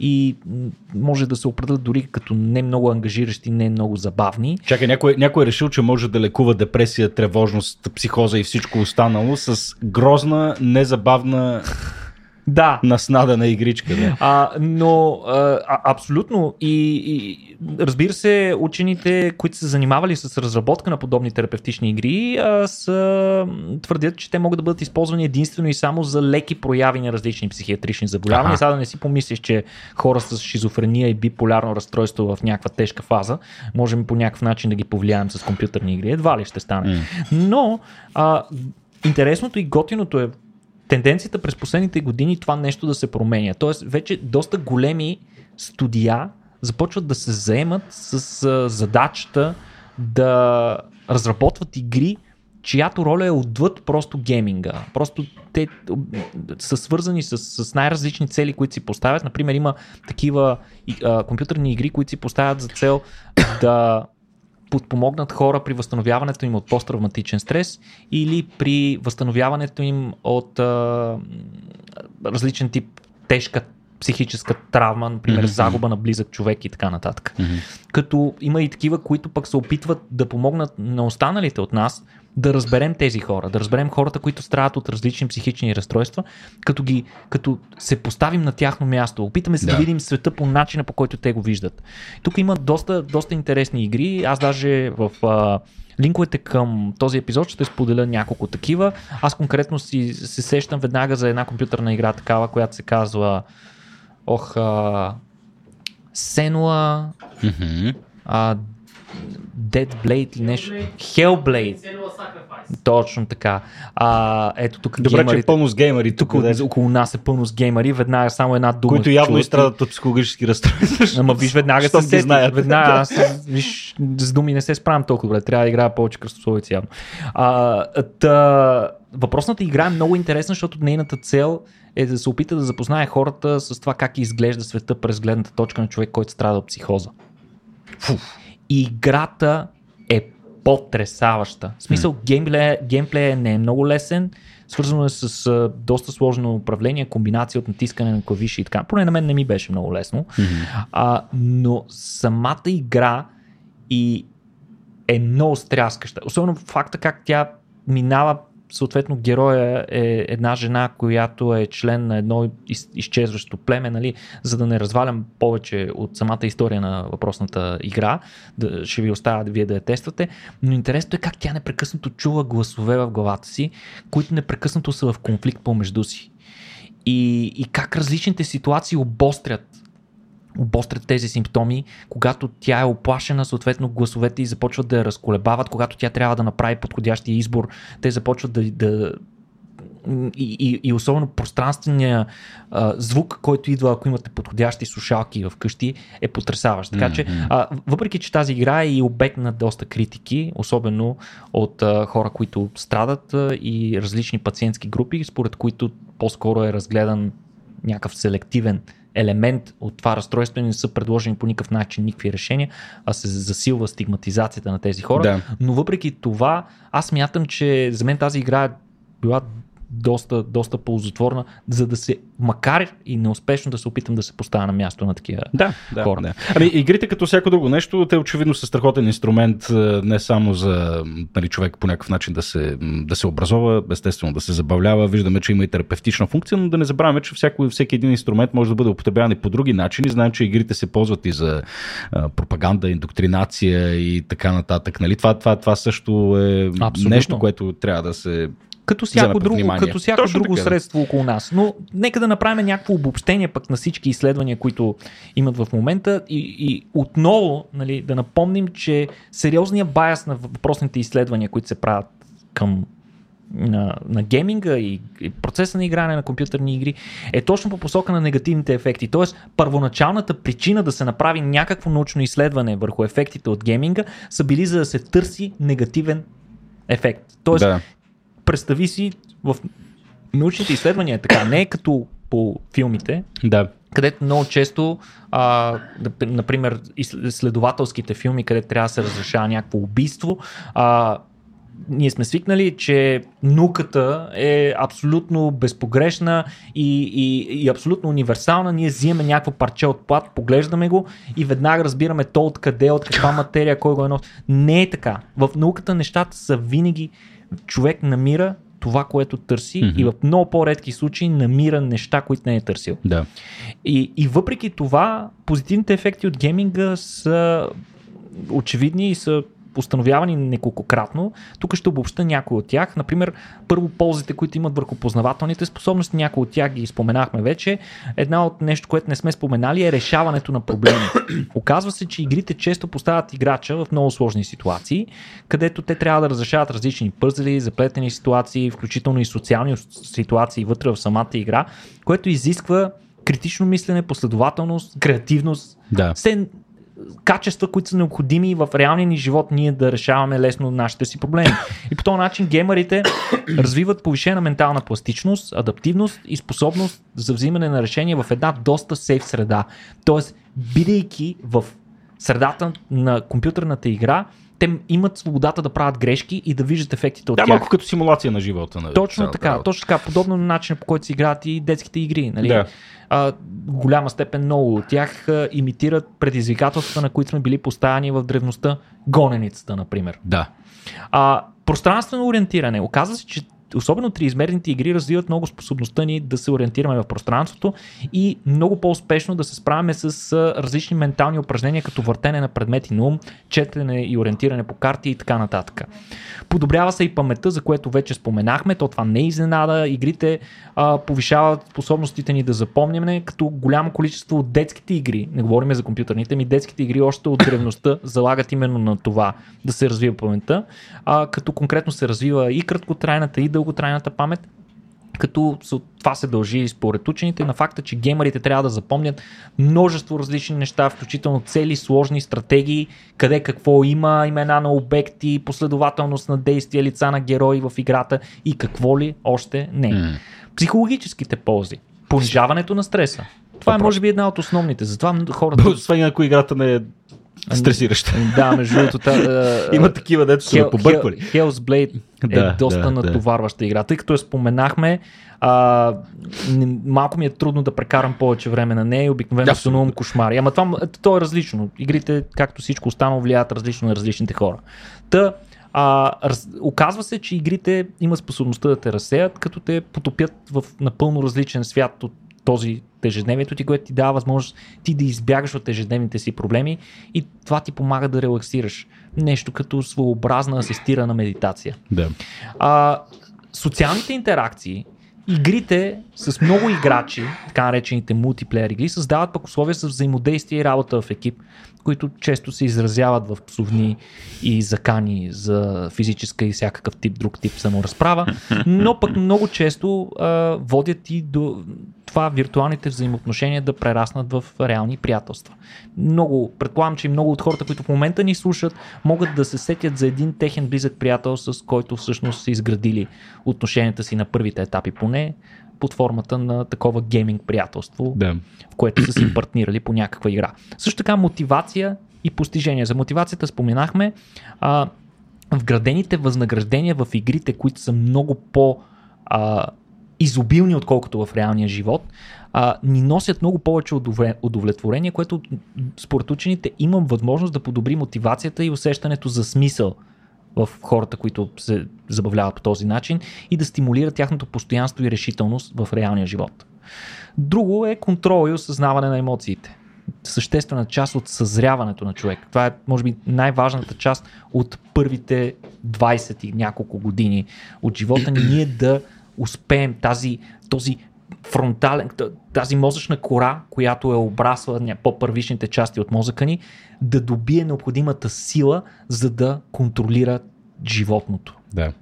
S2: и може да се определят дори като не много ангажиращи, не много забавни.
S1: Чакай, някой, някой е решил, че може да лекува депресия, тревожност, психоза и всичко останало с грозна, незабавна,
S2: Да,
S1: наснадена игричка. Да.
S2: А, но а, абсолютно и, и разбира се, учените, които са занимавали с разработка на подобни терапевтични игри, а, са, твърдят, че те могат да бъдат използвани единствено и само за леки прояви на различни психиатрични заболявания. Сега да не си помислиш, че хора с шизофрения и биполярно разстройство в някаква тежка фаза, можем по някакъв начин да ги повлияем с компютърни игри. Едва ли ще стане. Но а, интересното и готиното е тенденцията през последните години това нещо да се променя. Тоест, вече доста големи студия започват да се заемат с а, задачата да разработват игри, чиято роля е отвъд просто гейминга. Просто те са свързани с, с най-различни цели, които си поставят. Например, има такива а, компютърни игри, които си поставят за цел да подпомогнат хора при възстановяването им от посттравматичен стрес или при възстановяването им от а, различен тип тежка психическа травма, например
S1: Мгм.
S2: загуба на близък човек и така нататък. Като има и такива, които пък се опитват да помогнат на останалите от нас да разберем тези хора, да разберем хората, които страдат от различни психични разстройства, като, ги, като се поставим на тяхно място. Опитаме се да.
S1: Да.
S2: видим света по начина, по който те го виждат. Тук има доста, доста интересни игри. Аз даже в а, линковете към този епизод ще споделя няколко такива. Аз конкретно си се сещам веднага за една компютърна игра такава, която се казва Ох, а, Senua,
S1: Мгм.
S2: а, Dead Blade или нещо. Hellblade. Точно така. А, ето тук
S1: Добре, че е пълно с геймери тук, където-
S2: около нас е пълно с геймери, веднага само една дума.
S1: които явно изстрадат от психологически разстройства.
S2: Ама виж, веднага се
S1: ги
S2: сетих,
S1: знаят.
S2: Веднага, аз, виж, с думи не се справям толкова добре. Трябва да играя повече кръстословици явно. А, та, въпросната игра е много интересна, защото нейната цел е да се опита да запознае хората с това как изглежда света през гледната точка на човек, който страда от психоза. И играта е потресаваща. В смисъл, геймплея, геймплея не е много лесен, свързано е с а, доста сложно управление, комбинация от натискане на клавиши и така. Поне на мен не ми беше много лесно. А, но самата игра и е много стряскаща. Особено факта как тя минава съответно героя е една жена, която е член на едно из, изчезващо племе, нали, за да не развалям повече от самата история на въпросната игра, да, ще ви оставя вие да я тествате, но интересното е как тя непрекъснато чува гласове в главата си, които непрекъснато са в конфликт помежду си. И, и как различните ситуации обострят обострят тези симптоми, когато тя е оплашена, съответно гласовете и започват да я разколебават, когато тя трябва да направи подходящия избор, те започват да, да и, и, и особено пространствения а, звук, който идва, ако имате подходящи слушалки вкъщи, е потрясаващ. Така че, а, въпреки че тази игра е и обект на доста критики, особено от а, хора, които страдат а, и различни пациентски групи, според които по-скоро е разгледан някакъв селективен елемент от това разстройство не са предложени по никакъв начин никакви решения, а се засилва стигматизацията на тези хора.
S1: Да.
S2: Но въпреки това, аз мятам, че за мен тази игра е била доста, доста ползотворна, за да се, макар и неуспешно да се опитам да се поставя на място на такива
S1: Да, да,
S2: хора.
S1: да. Ами, игрите като всяко друго нещо, те очевидно са страхотен инструмент е, не само за нали, човек по някакъв начин да се, да се образова, естествено да се забавлява. Виждаме, че има и терапевтична функция, но да не забравяме, че всяко, всеки един инструмент може да бъде употребяван и по други начини. Знаем, че игрите се ползват и за а, пропаганда, индоктринация и така нататък. Нали? Това, това, това също е
S2: Абсолютно.
S1: нещо, което трябва да се
S2: Като всяко друго,
S1: внимание.
S2: като всяко
S1: Точно
S2: друго
S1: така,
S2: средство около нас. Но нека да направим някакво обобщение пък на всички изследвания, които имат в момента и, и отново нали, да напомним, че сериозният баяс на въпросните изследвания, които се правят към на, на гейминга и, и процеса на игране на компютърни игри е точно по посока на негативните ефекти. Тоест, първоначалната причина да се направи някакво научно изследване върху ефектите от гейминга са били за да се търси негативен ефект. Тоест,
S1: Да.
S2: Представи си в научните изследвания е така, не е като по филмите,
S1: Да.
S2: където много често, а, например, следователските филми, където трябва да се разрешава някакво убийство, а, ние сме свикнали, че науката е абсолютно безпогрешна и, и, и абсолютно универсална. Ние взимаме някакво парче от плат, поглеждаме го и веднага разбираме то откъде, от каква материя, кой го е носи. Не е така. В науката нещата са винаги човек намира това, което търси
S1: Мгм.
S2: и в много по-редки случаи намира неща, които не е търсил.
S1: Да.
S2: И, и въпреки това, позитивните ефекти от гейминга са очевидни и са установявани неколкократно. Тук ще обобща някои от тях. Например, първо ползите, които имат върху познавателните способности, някои от тях ги споменахме вече. Една от нещо, което не сме споменали е решаването на проблеми. Оказва се, че игрите често поставят играча в много сложни ситуации, където те трябва да разрешават различни пъзели, заплетени ситуации, включително и социални ситуации вътре в самата игра, което изисква критично мислене, последователност, креативност,
S1: Да.
S2: все качества, които са необходими в реалния ни живот ние да решаваме лесно нашите си проблеми. И по този начин геймерите развиват повишена ментална пластичност, адаптивност и способност за взимане на решения в една доста сейф среда. Тоест, бидейки в средата на компютърната игра, те имат свободата да правят грешки и да виждат ефектите от
S1: Да,
S2: тях.
S1: малко като симулация на живота. На
S2: Точно
S1: цялата
S2: така,
S1: работа.
S2: точно така. Подобно на начина по който се играят и детските игри. Нали?
S1: Да.
S2: А, голяма степен много от тях а, имитират предизвикателствата, на които сме били поставени в древността. Гоненицата, например.
S1: Да.
S2: А, пространствено ориентиране. Оказва се, че особено триизмерните игри развиват много способността ни да се ориентираме в пространството и много по-успешно да се справяме с различни ментални упражнения, като въртене на предмети на ум, четене и ориентиране по карти и така нататък. Подобрява се и паметта, за което вече споменахме, то това не е изненада. Игрите а, повишават способностите ни да запомняме, като голямо количество от детските игри, не говорим за компютърните, ми детските игри още от древността залагат именно на това да се развива паметта, а, като конкретно се развива и краткотрайната, и дълготрайната памет като това се дължи според учените на факта, че геймерите трябва да запомнят множество различни неща, включително цели, сложни стратегии, къде какво има, имена на обекти, последователност на действия, лица на герои в играта и какво ли още не.
S1: М.
S2: Психологическите ползи. Понижаването на стреса. Това е може би една от основните. Затова хората...
S1: Освен ако играта не е стресираща.
S2: Да, между другото, та, а,
S1: Има такива, дето са
S2: Hell-
S1: побърквали.
S2: Hell- Hell's Blade е
S1: Да,
S2: доста
S1: да, да.
S2: натоварваща игра. Тъй като я споменахме, а, малко ми е трудно да прекарам повече време на нея и обикновено
S1: Да,
S2: сънувам кошмари. Ама това, то е различно. Игрите, както всичко останало, влияят различно на различните хора. Та, а, раз, оказва се, че игрите имат способността да те разсеят, като те потопят в напълно различен свят от този ежедневието ти, което ти дава възможност ти да избягаш от ежедневните си проблеми и това ти помага да релаксираш. Нещо като своеобразна асистирана медитация.
S1: Да.
S2: А, социалните интеракции Игрите с много играчи, така наречените мултиплеер игри, създават пък условия за взаимодействие и работа в екип, които често се изразяват в псовни и закани за физическа и всякакъв тип, друг тип саморазправа, но пък много често а, водят и до това виртуалните взаимоотношения да прераснат в реални приятелства. Много, предполагам, че и много от хората, които в момента ни слушат, могат да се сетят за един техен близък приятел, с който всъщност са изградили отношенията си на първите етапи поне, под формата на такова гейминг приятелство,
S1: Да.
S2: в което са си партнирали по някаква игра. Също така мотивация и постижение. За мотивацията споменахме а, вградените възнаграждения в игрите, които са много по а, изобилни, отколкото в реалния живот, а, ни носят много повече удовле- удовлетворение, което според учените имам възможност да подобри мотивацията и усещането за смисъл в хората, които се забавляват по този начин и да стимулира тяхното постоянство и решителност в реалния живот. Друго е контрол и осъзнаване на емоциите. Съществена част от съзряването на човек. Това е, може би, най-важната част от първите 20 и няколко години от живота ни. Ние да успеем тази, този фронтален, тази мозъчна кора, която е обрасла по-първичните части от мозъка ни, да добие необходимата сила, за да контролира животното.
S1: Да.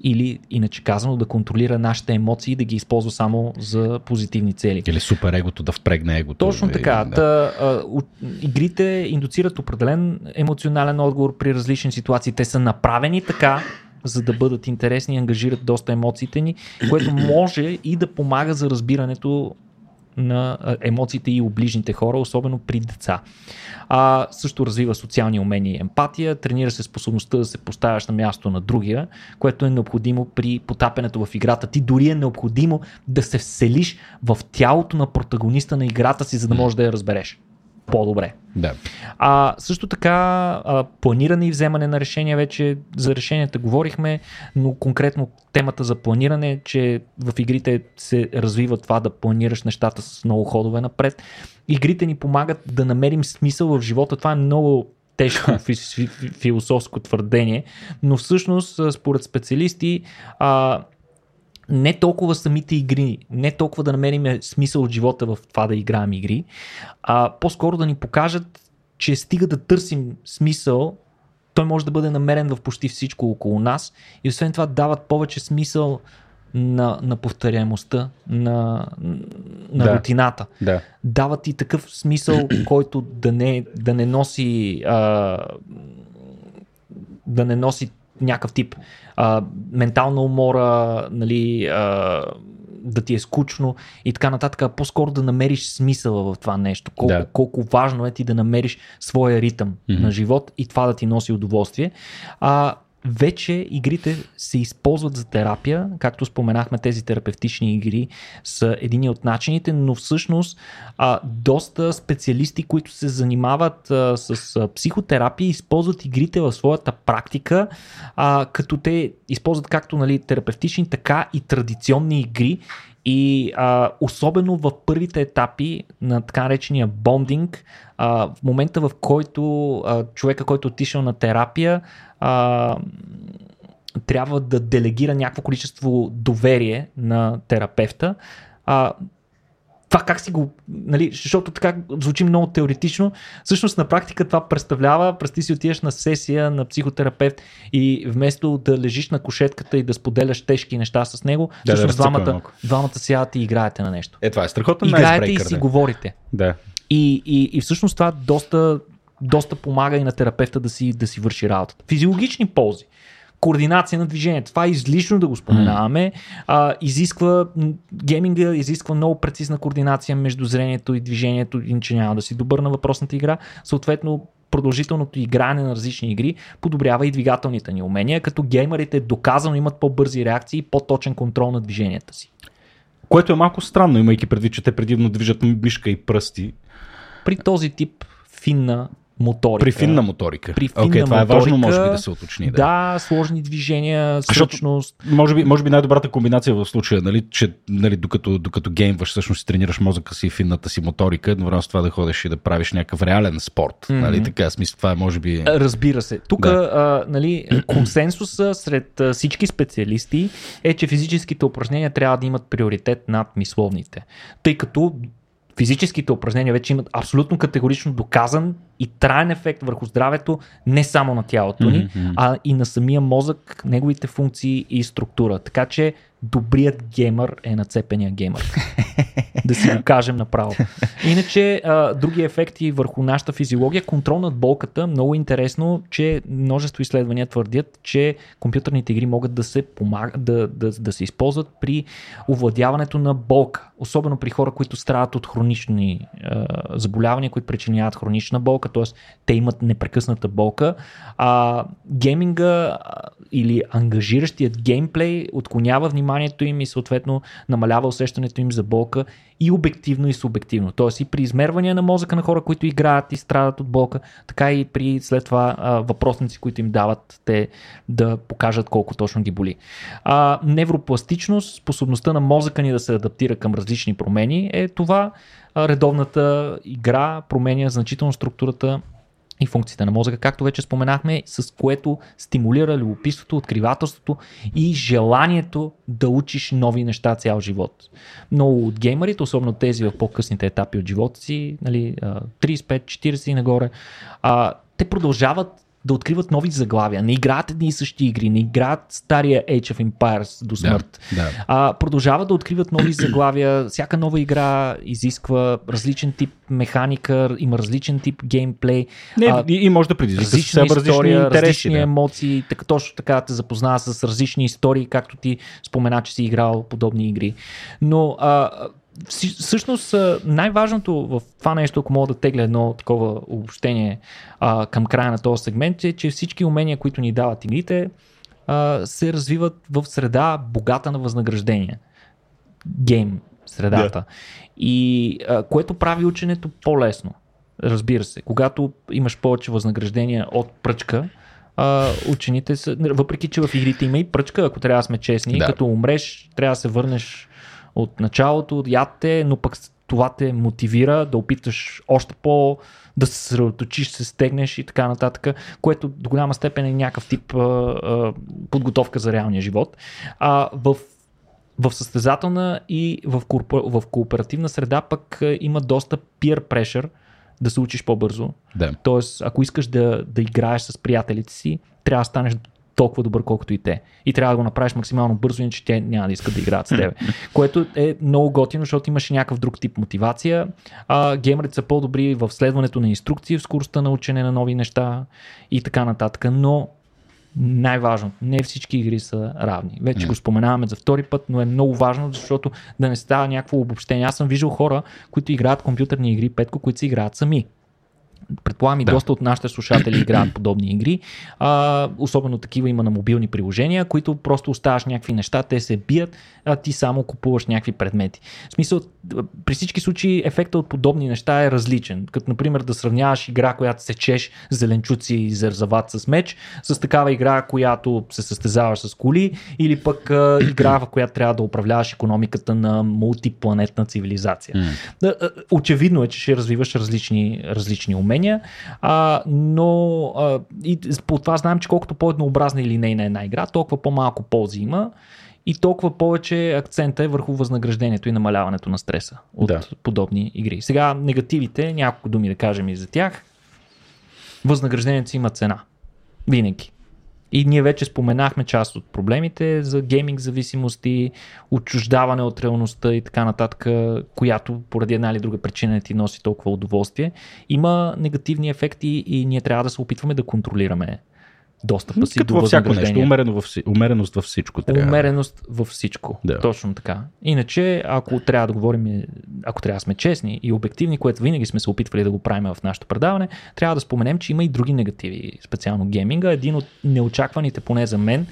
S2: Или, иначе казано, да контролира нашите емоции и да ги използва само за позитивни цели.
S1: Или супер егото да впрегне егото.
S2: Точно така.
S1: Да.
S2: Та, а, игрите индуцират определен емоционален отговор при различни ситуации. Те са направени така, за да бъдат интересни и ангажират доста емоциите ни, което може и да помага за разбирането на емоциите и оближните хора, особено при деца. А, също развива социални умения и емпатия, тренира се способността да се поставяш на място на другия, което е необходимо при потапянето в играта. Ти дори е необходимо да се вселиш в тялото на протагониста на играта си, за да можеш да я разбереш по-добре.
S1: да.
S2: А, също така, а, планиране и вземане на решения, вече за решенията говорихме, но конкретно темата за планиране, че в игрите се развива това да планираш нещата с много ходове напред. Игрите ни помагат да намерим смисъл в живота. Това е много тежко фи- фи- философско твърдение, но всъщност, според специалисти, а, не толкова самите игри, не толкова да намерим смисъл от живота в това да играем игри, а по-скоро да ни покажат, че стига да търсим смисъл, той може да бъде намерен в почти всичко около нас и освен това дават повече смисъл на, на повторяемостта, на, на
S1: Да.
S2: рутината.
S1: Да.
S2: Дават и такъв смисъл, който да не, да не носи а, да не носи някакъв тип а, ментална умора, нали, а, да ти е скучно и така нататък, а по-скоро да намериш смисъла в това нещо. Колко,
S1: Да.
S2: колко важно е ти да намериш своя ритъм
S1: Мгм.
S2: на живот и това да ти носи удоволствие. А, вече игрите се използват за терапия, както споменахме, тези терапевтични игри са един от начините, но всъщност а, доста специалисти, които се занимават а, с а, психотерапия, използват игрите в своята практика, а, като те използват както нали, терапевтични, така и традиционни игри. И а, особено в първите етапи на така наречения бондинг, а, в момента в който а, човека, който е отишъл на терапия, а, трябва да делегира някакво количество доверие на терапевта. А, това как си го, нали, защото така звучи много теоретично, всъщност на практика това представлява, през ти си отидеш на сесия на психотерапевт и вместо да лежиш на кошетката и да споделяш тежки неща с него,
S1: Да, да
S2: всъщност
S1: разцъква
S2: двамата,
S1: малко.
S2: двамата сядате и играете на нещо.
S1: Е, това е страхотен
S2: Играете и си
S1: да.
S2: говорите.
S1: Да.
S2: И, и, и всъщност това доста, доста помага и на терапевта да си, да си върши работата. Физиологични ползи. Координация на движението. Това е излишно да го споменаваме. А, изисква, гейминга изисква много прецизна координация между зрението и движението, иначе няма да си добър на въпросната игра. Съответно, продължителното игране на различни игри подобрява и двигателните ни умения, като геймерите доказано имат по-бързи реакции и по-точен контрол на движенията си.
S1: Което е малко странно, имайки предвид, че те предимно движат мишка и пръсти.
S2: При този тип финна моторика.
S1: При финна моторика.
S2: При финна
S1: okay, това е важно,
S2: моторика,
S1: може би, да се уточни. Да.
S2: Да, сложни движения,
S1: Защото-
S2: сръчност.
S1: Може би, може би най-добрата комбинация в случая, нали, че нали, докато, докато геймваш, всъщност тренираш мозъка си и финната си моторика, едновременно с това да ходиш и да правиш някакъв реален спорт.
S2: Мгм.
S1: Нали, така, смисъл, това е може би...
S2: Разбира се. Тук
S1: Да.
S2: нали, консенсуса сред а, всички специалисти е, че физическите упражнения трябва да имат приоритет над мисловните. Тъй като физическите упражнения вече имат абсолютно категорично доказан и траен ефект върху здравето не само на тялото ни,
S1: Мгм.
S2: а и на самия мозък, неговите функции и структура. Така че добрият геймър е нацепения геймър. да си го кажем направо. Иначе, а, други ефекти върху нашата физиология, контрол над болката, много интересно, че множество изследвания твърдят, че компютърните игри могат да се, помаг... да, да, да се използват при овладяването на болка. Особено при хора, които страдат от хронични а, заболявания, които причиняват хронична болка, т.е. те имат непрекъсната болка. А, гейминга или ангажиращият геймплей отклонява вниманието им и съответно намалява усещането им за болка и обективно и субективно. Тоест и при измервания на мозъка на хора, които играят и страдат от болка, така и при след това въпросници, които им дават те да покажат колко точно ги боли. А, невропластичност, способността на мозъка ни да се адаптира към различни промени е това. Редовната игра променя значително структурата и функциите на мозъка, както вече споменахме, с което стимулира любопитството, откривателството и желанието да учиш нови неща цял живот. Много от геймерите, особено тези в по-късните етапи от живота си, нали, а, 35-40 и нагоре, те продължават да откриват нови заглавия. Не играят едни и същи игри, не играят стария Age of Empires до смърт.
S1: Да, да.
S2: А, продължават да откриват нови заглавия. Всяка нова игра изисква различен тип механика, има различен тип геймплей.
S1: Не,
S2: а,
S1: и, и може да предизвика различни
S2: история,
S1: интереси.
S2: различни
S1: да.
S2: емоции, така, точно така те запознава с различни истории, както ти спомена, че си играл подобни игри. Но а, всъщност най-важното в това нещо, ако мога да тегля едно такова обобщение а, към края на този сегмент, е, че всички умения, които ни дават игрите, а, се развиват в среда богата на възнаграждение. Гейм средата. И а, което прави ученето по-лесно. Разбира се, когато имаш повече възнаграждения от пръчка, а, учените са, въпреки че в игрите има и пръчка, ако трябва да сме честни,
S1: Да.
S2: като умреш, трябва да се върнеш от началото, яд те, но пък това те мотивира да опиташ още по да се съсредоточиш, се стегнеш и така нататък, което до голяма степен е някакъв тип а, а, подготовка за реалния живот. А, в в състезателна и в, в кооперативна среда пък има доста peer pressure да се учиш по-бързо.
S1: Да.
S2: Тоест, ако искаш да, да играеш с приятелите си, трябва да станеш толкова добър, колкото и те. И трябва да го направиш максимално бързо, иначе те няма да искат да играят с тебе. Което е много готино, защото имаш и някакъв друг тип мотивация. А, геймерите са по-добри в следването на инструкции, в скоростта на учене на нови неща и така нататък. Но най-важно, не всички игри са равни. Вече го споменаваме за втори път, но е много важно, защото да не става някакво обобщение. Аз съм виждал хора, които играят компютърни игри, петко, които си играят сами. Предполагам и
S1: Да.
S2: доста от нашите слушатели играят подобни игри. А, особено такива има на мобилни приложения, които просто оставаш някакви неща, те се бият, а ти само купуваш някакви предмети. В смисъл, при всички случаи ефекта от подобни неща е различен. Като, например, да сравняваш игра, която сечеш зеленчуци и зързават с меч, с такава игра, която се състезаваш с коли, или пък а, игра, в която трябва да управляваш економиката на мултипланетна цивилизация. А, Очевидно е, че ще развиваш различни, различни умения, а, но а, и по това знаем, че колкото по-еднообразна и линейна е една игра, толкова по-малко ползи има и толкова повече акцента е върху възнаграждението и намаляването на стреса от
S1: Да.
S2: подобни игри. Сега негативите, няколко думи да кажем и за тях. Възнаграждението си има цена. Винаги. И ние вече споменахме част от проблемите за гейминг зависимости, отчуждаване от реалността и така нататък, която поради една или друга причина не ти носи толкова удоволствие. Има негативни ефекти и ние трябва да се опитваме да контролираме достъпа си
S1: Като
S2: до
S1: във всяко нещо. Умерено вси- умереност във всичко трябва.
S2: Умереност във всичко.
S1: Да.
S2: Точно така. Иначе, ако трябва да говорим, ако трябва да сме честни и обективни, което винаги сме се опитвали да го правим в нашето предаване, трябва да споменем, че има и други негативи, специално гейминга. Един от неочакваните, поне за мен,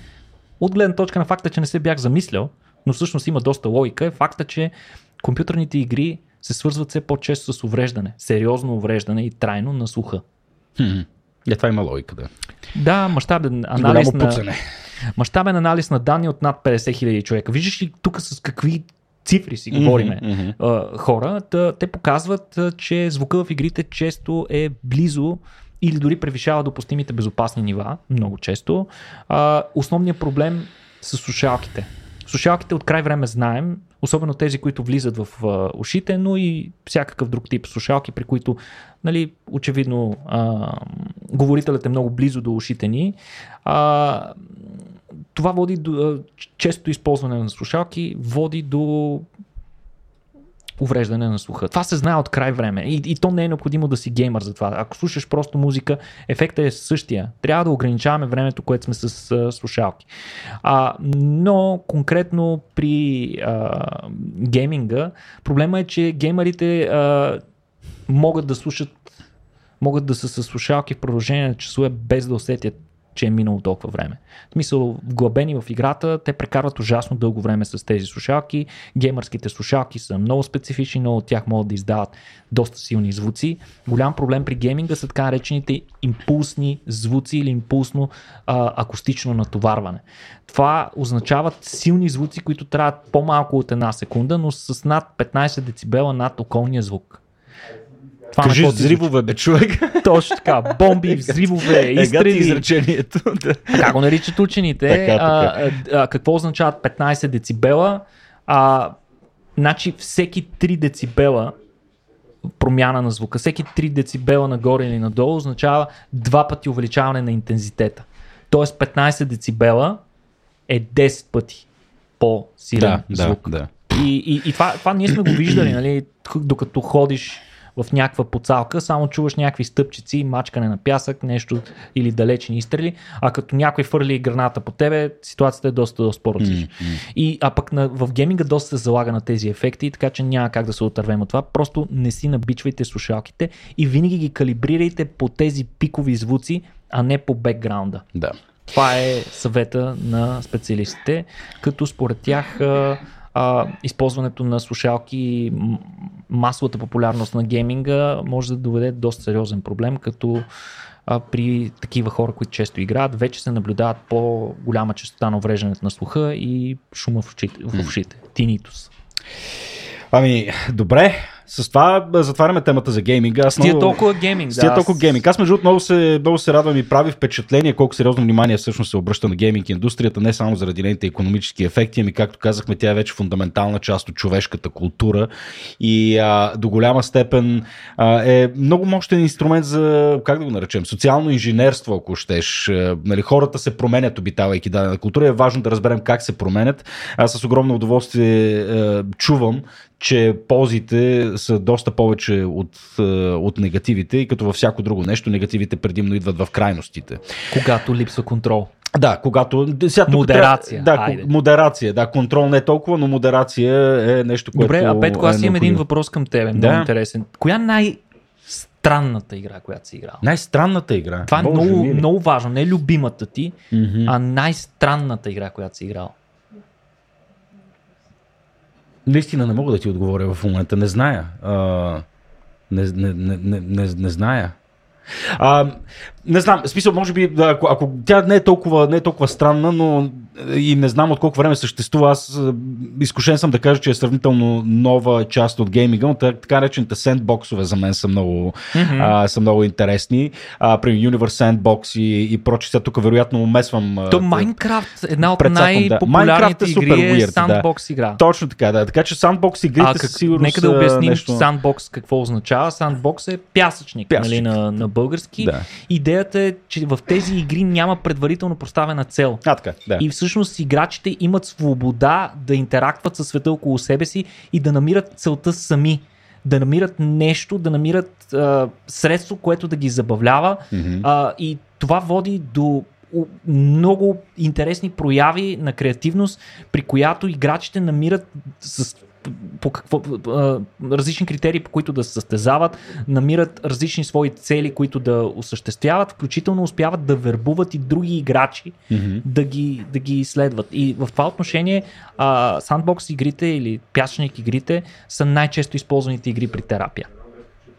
S2: от гледна точка на факта, че не се бях замислял, но всъщност има доста логика, е факта, че компютърните игри се свързват все по-често с увреждане, сериозно увреждане и трайно на слуха.
S1: Хм. Е, това има логика, да.
S2: Да, мащабен анализ на,
S1: пуцане.
S2: мащабен анализ на данни от над 50 хиляди човека. Виждаш ли тук с какви цифри си говориме
S1: мгм.
S2: а, хора, те показват, че звука в игрите често е близо или дори превишава допустимите безопасни нива, много често. А, основният проблем са слушалките. Слушалките от край време знаем, особено тези, които влизат в ушите, но и всякакъв друг тип слушалки, при които нали, очевидно а, говорителят е много близо до ушите ни. А, това води до а, често използване на слушалки, води до увреждане на слуха. Това се знае от край време и, и то не е необходимо да си геймър за това. Ако слушаш просто музика, ефектът е същия. Трябва да ограничаваме времето, което сме с а, слушалки. А, но конкретно при а, гейминга, проблема е, че геймерите а, могат да слушат могат да са с слушалки в продължение на часове без да усетят че е минало толкова време. В смисъл, вглъбени в играта, те прекарват ужасно дълго време с тези слушалки. Геймърските слушалки са много специфични, но от тях могат да издават доста силни звуци. Голям проблем при гейминга са така наречените импулсни звуци или импулсно а, акустично натоварване. Това означават силни звуци, които трябват по-малко от една секунда, но с над 15 децибела над околния звук. Това на
S1: Кажи
S2: звучи?
S1: взривове, бе, човек.
S2: Точно така. Бомби, взривове,
S1: Ега
S2: изстрели.
S1: изречението. Да.
S2: Как го наричат учените?
S1: Така,
S2: а, а, а, какво означават 15 децибела? А, значи всеки 3 децибела промяна на звука, всеки 3 децибела нагоре или надолу означава два пъти увеличаване на интензитета. Тоест 15 децибела е 10 пъти по-силен
S1: Да,
S2: звук.
S1: да, да.
S2: И, и, и това, това ние сме го виждали, нали, докато ходиш в някаква поцалка, само чуваш някакви стъпчици, мачкане на пясък, нещо или далечни изстрели, а като някой фърли граната по тебе, ситуацията е доста, доста по-различна. И, а пък на, в гейминга доста се залага на тези ефекти, така че няма как да се отървем от това. Просто не си набичвайте слушалките и винаги ги калибрирайте по тези пикови звуци, а не по бекграунда.
S1: да.
S2: Това е съвета на специалистите, като според тях а, използването на слушалки и масовата популярност на гейминга може да доведе до доста сериозен проблем, като а, при такива хора, които често играят, вече се наблюдават по-голяма частота на увреждането на слуха и шума в ушите. В ушите тинитус.
S1: Ами, добре. С това а, затваряме темата за гейминга. Аз много-
S2: толкова гейминг. Да,
S1: толкова
S2: аз-
S1: гейминг. Аз между другото много се, много се радвам и прави впечатление колко сериозно внимание всъщност се обръща на гейминг индустрията, не само заради нейните економически ефекти, ами както казахме, тя е вече фундаментална част от човешката култура и а, до голяма степен а, е много мощен инструмент за, как да го наречем, социално инженерство, ако щеш. А, Нали, хората се променят, обитавайки дадена култура. Е важно да разберем как се променят. Аз с огромно удоволствие е, чувам, че ползите са доста повече от, е, от негативите и като във всяко друго нещо, негативите предимно идват в крайностите.
S2: Когато липсва контрол.
S1: Да, когато... Сега,
S2: Модерация,
S1: Трябва, да,
S2: айде.
S1: модерация, да, контрол не е толкова, но модерация е нещо, което
S2: Добре, а Петко, аз
S1: е
S2: имам един въпрос към тебе, много
S1: Да.
S2: интересен. Коя е най-странната игра, която си играл?
S1: Най-странната игра.
S2: Това е
S1: Боже
S2: много,
S1: мили.
S2: много важно. Не е любимата ти,
S1: Мгм.
S2: а най-странната игра, която си играл.
S1: Наистина не мога да ти отговоря в момента. Не зная. А, не, не, не, не, не, не зная. А, не знам, смисъл, може би, ако, ако тя не е, толкова, не е толкова странна, но и не знам от колко време съществува, аз а, изкушен съм да кажа, че е сравнително нова част от гейминга, но така, речените сендбоксове за мен са много, mm-hmm. а, са много интересни. А, при Universe Sandbox и, и прочи, сега тук вероятно умесвам.
S2: То Майнкрафт, една от
S1: да.
S2: най-популярните
S1: е
S2: игри е
S1: weird, да.
S2: сандбокс игра.
S1: Точно така, да. Така че сандбокс игрите
S2: А как,
S1: сигурност
S2: нека да
S1: са
S2: обясним
S1: нещо...
S2: сандбокс какво означава. Сандбокс е пясъчник,
S1: Пясъчник.
S2: Нали, на, на български.
S1: Да.
S2: Идеята е, че в тези игри няма предварително поставена цел.
S1: А, така, да.
S2: И всъщност играчите имат свобода да интерактват със света около себе си и да намират целта сами. Да намират нещо, да намират а, средство, което да ги забавлява.
S1: Мгм.
S2: А, и това води до много интересни прояви на креативност, при която играчите намират с по какво, а, различни критерии, по които да се състезават, намират различни свои цели, които да осъществяват, включително успяват да вербуват и други играчи
S1: Мгм.
S2: да ги, да ги изследват. И в това отношение а, сандбокс игрите или пясъчник игрите са най-често използваните игри при терапия.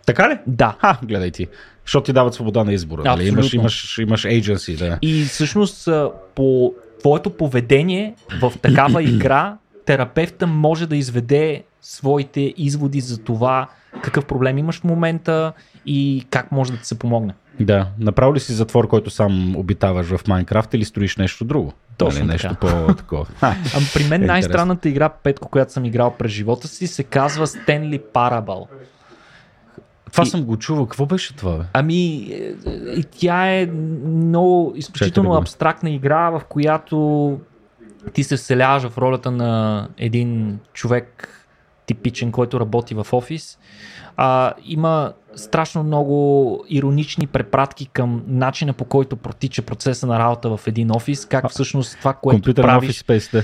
S1: Така ли?
S2: Да.
S1: Ха, гледай ти. Защото ти дават свобода на избора. Нали? Имаш, имаш, имаш agency, да.
S2: И всъщност по твоето поведение в такава игра, терапевта може да изведе своите изводи за това какъв проблем имаш в момента и как може да ти се помогне.
S1: Да. Направо ли си затвор, който сам обитаваш в Майнкрафт или строиш нещо друго?
S2: Точно
S1: нали? Нещо по-такова.
S2: При мен
S1: Е,
S2: най-странната игра, Петко, която съм играл през живота си, се казва Stanley Parable.
S1: Това
S2: И-
S1: съм го чувал. Какво беше това? Бе?
S2: Ами, е, и тя е много изключително
S1: Чакай
S2: абстрактна игра, в която ти се вселяваш в ролята на един човек типичен, който работи в офис. А, има страшно много иронични препратки към начина по който протича процеса на работа в един офис, как всъщност това, което
S1: Компютърен
S2: правиш,
S1: офис спейс, да.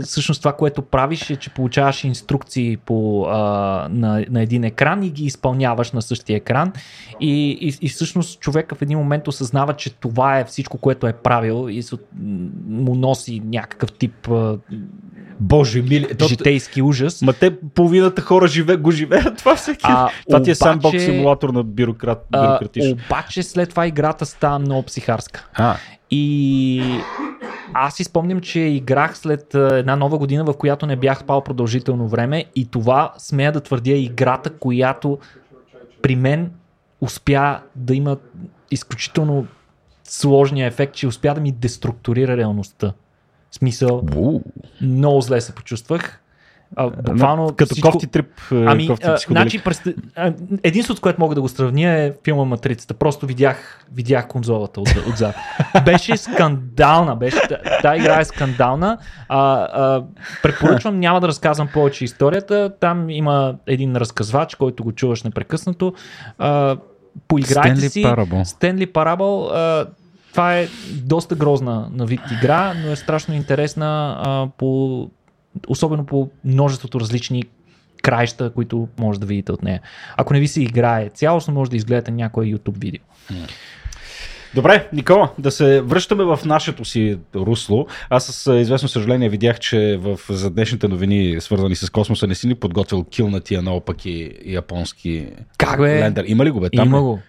S2: всъщност това, което правиш е, че получаваш инструкции по, а, на, на един екран и ги изпълняваш на същия екран. И, и, и всъщност човека в един момент осъзнава, че това е всичко, което е правил и му носи някакъв тип а,
S1: Боже мили. То,
S2: житейски ужас.
S1: ма те половината хора живе, го живеят това всеки.
S2: А,
S1: това ти е
S2: обаче-
S1: сандбокс симулатор на бюрократ,
S2: А,
S1: бюрократично.
S2: обаче след това играта става много психарска.
S1: А,
S2: И аз си спомням, че играх след а, една нова година, в която не бях спал продължително време и това, смея да твърдя, е играта, която при мен успя да има изключително сложния ефект, че успя да ми деструктурира реалността. Смисъл,
S1: уу.
S2: много зле се почувствах. А, буквално
S1: Като
S2: всичко...
S1: кофти трип,
S2: Ами,
S1: кофти
S2: а, значи, през... единството, което мога да го сравня е филма Матрицата. Просто видях, видях конзолата от, отзад. Беше скандална. Беше, тази игра е скандална. А, а, препоръчвам, няма да разказвам повече историята. Там има един разказвач, който го чуваш непрекъснато. А, поиграйте
S1: Стенли
S2: си.
S1: Парабъл.
S2: Стенли Парабъл. А, това е доста грозна на вид игра, но е страшно интересна а, по, особено по множеството различни краища, които може да видите от нея. Ако не ви се играе цялостно, може да изгледате някое YouTube видео.
S1: Добре, Никола, да се връщаме в нашето си русло. Аз с известно съжаление видях, че в, за днешните новини, свързани с космоса, не си ни подготвил килнатия наопаки японски
S2: Как бе?
S1: лендър. Има ли го бе? Там
S2: Има го.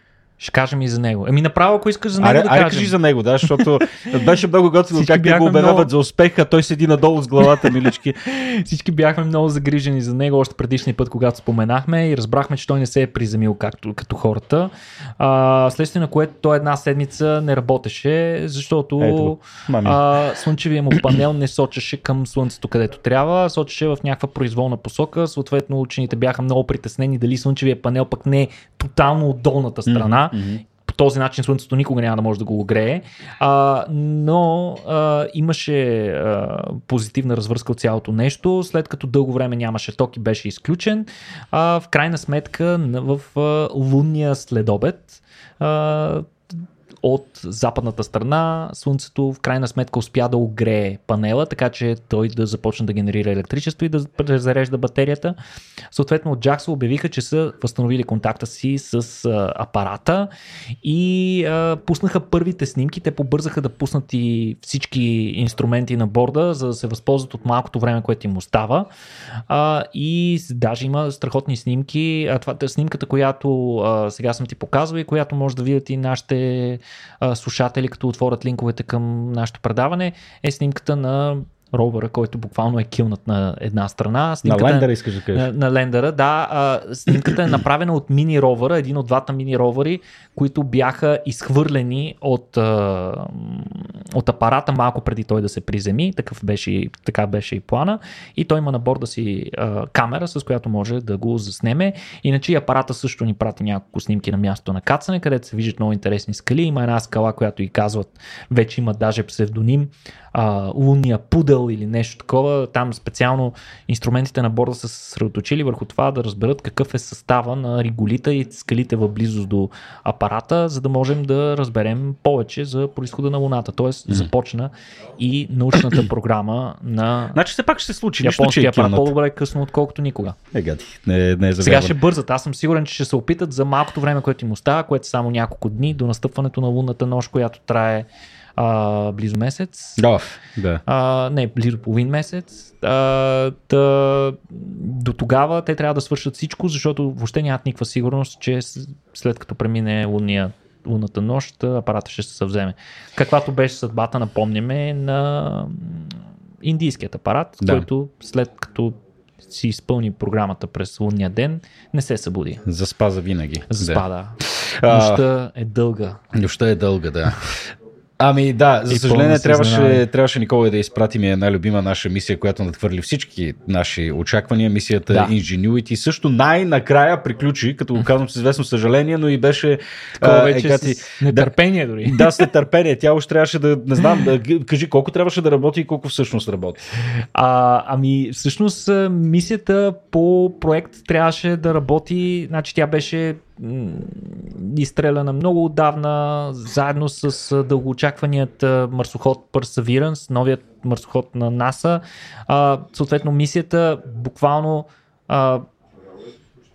S2: Ще кажем и за него. Еми направо, ако искаш за него
S1: Аре,
S2: да
S1: аре
S2: кажем.
S1: кажи за него, да, защото беше много готино как те го обявяват
S2: много-
S1: за успех, а той седи надолу с главата, милички.
S2: Всички бяхме много загрижени за него още предишния път, когато споменахме и разбрахме, че той не се е приземил както, като хората. А, следствие на което той една седмица не работеше, защото
S1: Ето
S2: а, слънчевия му панел не сочеше към слънцето където трябва, сочеше в някаква произволна посока. Съответно, учените бяха много притеснени дали слънчевия панел пък не е тотално от долната страна.
S1: Мгм.
S2: По този начин слънцето никога няма да може да го огрее. А, но а, имаше а, позитивна развръзка от цялото нещо. След като дълго време нямаше ток и беше изключен, а, в крайна сметка в а, лунния следобед а, от западната страна слънцето в крайна сметка успя да огрее панела, така че той да започне да генерира електричество и да зарежда батерията. Съответно от JAXA обявиха, че са възстановили контакта си с а, апарата и а, пуснаха първите снимки. Те побързаха да пуснат и всички инструменти на борда, за да се възползват от малкото време, което им остава. А, и даже има страхотни снимки. А, това снимката, която а, сега съм ти показвал и която може да видят и нашите слушатели, като отворят линковете към нашето предаване, е снимката на ровъра, който буквално е килнат на една страна.
S1: На
S2: Снимката е-
S1: лендъра искаш да кажеш.
S2: на, на лендъра, да. А, снимката е направена от мини ровъра, един от двата мини ровъри, които бяха изхвърлени от, а, от апарата малко преди той да се приземи. Такъв беше, така беше и плана. И той има на борда си а, камера, с която може да го заснеме. Иначе и апарата също ни прати няколко снимки на място на кацане, където се виждат много интересни скали. Има една скала, която и казват, вече има даже псевдоним, а, лунния пудъл или нещо такова. Там специално инструментите на борда са се съсредоточили върху това да разберат какъв е състава на риголита и скалите в близост до апарата, за да можем да разберем повече за происхода на Луната. Тоест започна и научната програма на
S1: Значи все пак ще се случи. Нищо,
S2: японския
S1: е
S2: апарат. По-добре късно, отколкото никога.
S1: Е, гади. Не, не е
S2: Сега ще бързат. Аз съм сигурен, че ще се опитат за малкото време, което им остава, което е само няколко дни до настъпването на лунната нощ, която трае а, близо месец.
S1: Да, да.
S2: А, не, близо половин месец. А, да, до тогава те трябва да свършат всичко, защото въобще нямат никаква сигурност, че след като премине луния луната нощ, апарата ще се съвземе. Каквато беше съдбата, напомняме, на индийският апарат, да. който след като си изпълни програмата през лунния ден, не се събуди.
S1: Заспа за винаги.
S2: Заспа, да. да. Нощта е дълга.
S1: Нощта е дълга, да. Ами да, за съжаление трябваше, трябваше Никола да изпратим една любима наша мисия, която надхвърли всички наши очаквания. Мисията да. Ingenuity също най-накрая приключи, като го казвам с известно съжаление, но и беше...
S2: Такова вече е, с нетърпение
S1: да,
S2: дори.
S1: Да, с нетърпение. Тя още трябваше да, не знам, да кажи колко трябваше да работи и колко всъщност работи.
S2: А, ами всъщност мисията по проект трябваше да работи, значи тя беше изстреляна много отдавна, заедно с дългоочакваният марсоход Perseverance, новият марсоход на НАСА. А, съответно, мисията буквално а,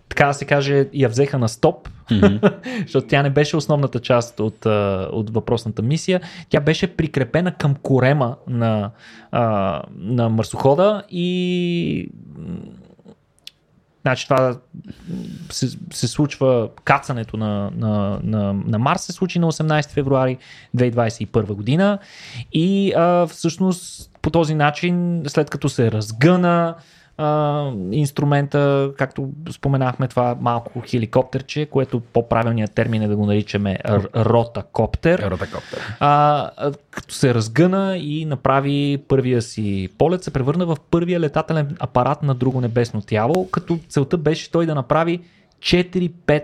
S2: така да се каже, я взеха на стоп, mm-hmm. защото тя не беше основната част от, от въпросната мисия. Тя беше прикрепена към корема на, на марсохода и Значи това се, се случва, кацането на, на, на, на Марс се случи на 18 февруари 2021 година. И а, всъщност по този начин, след като се разгъна, а, инструмента, както споменахме, това малко хеликоптерче, което по-правилният термин е да го наричаме ротакоптер.
S1: Ротакоптер.
S2: А, като се разгъна и направи първия си полет, се превърна в първия летателен апарат на друго небесно тяло, като целта беше той да направи 4-5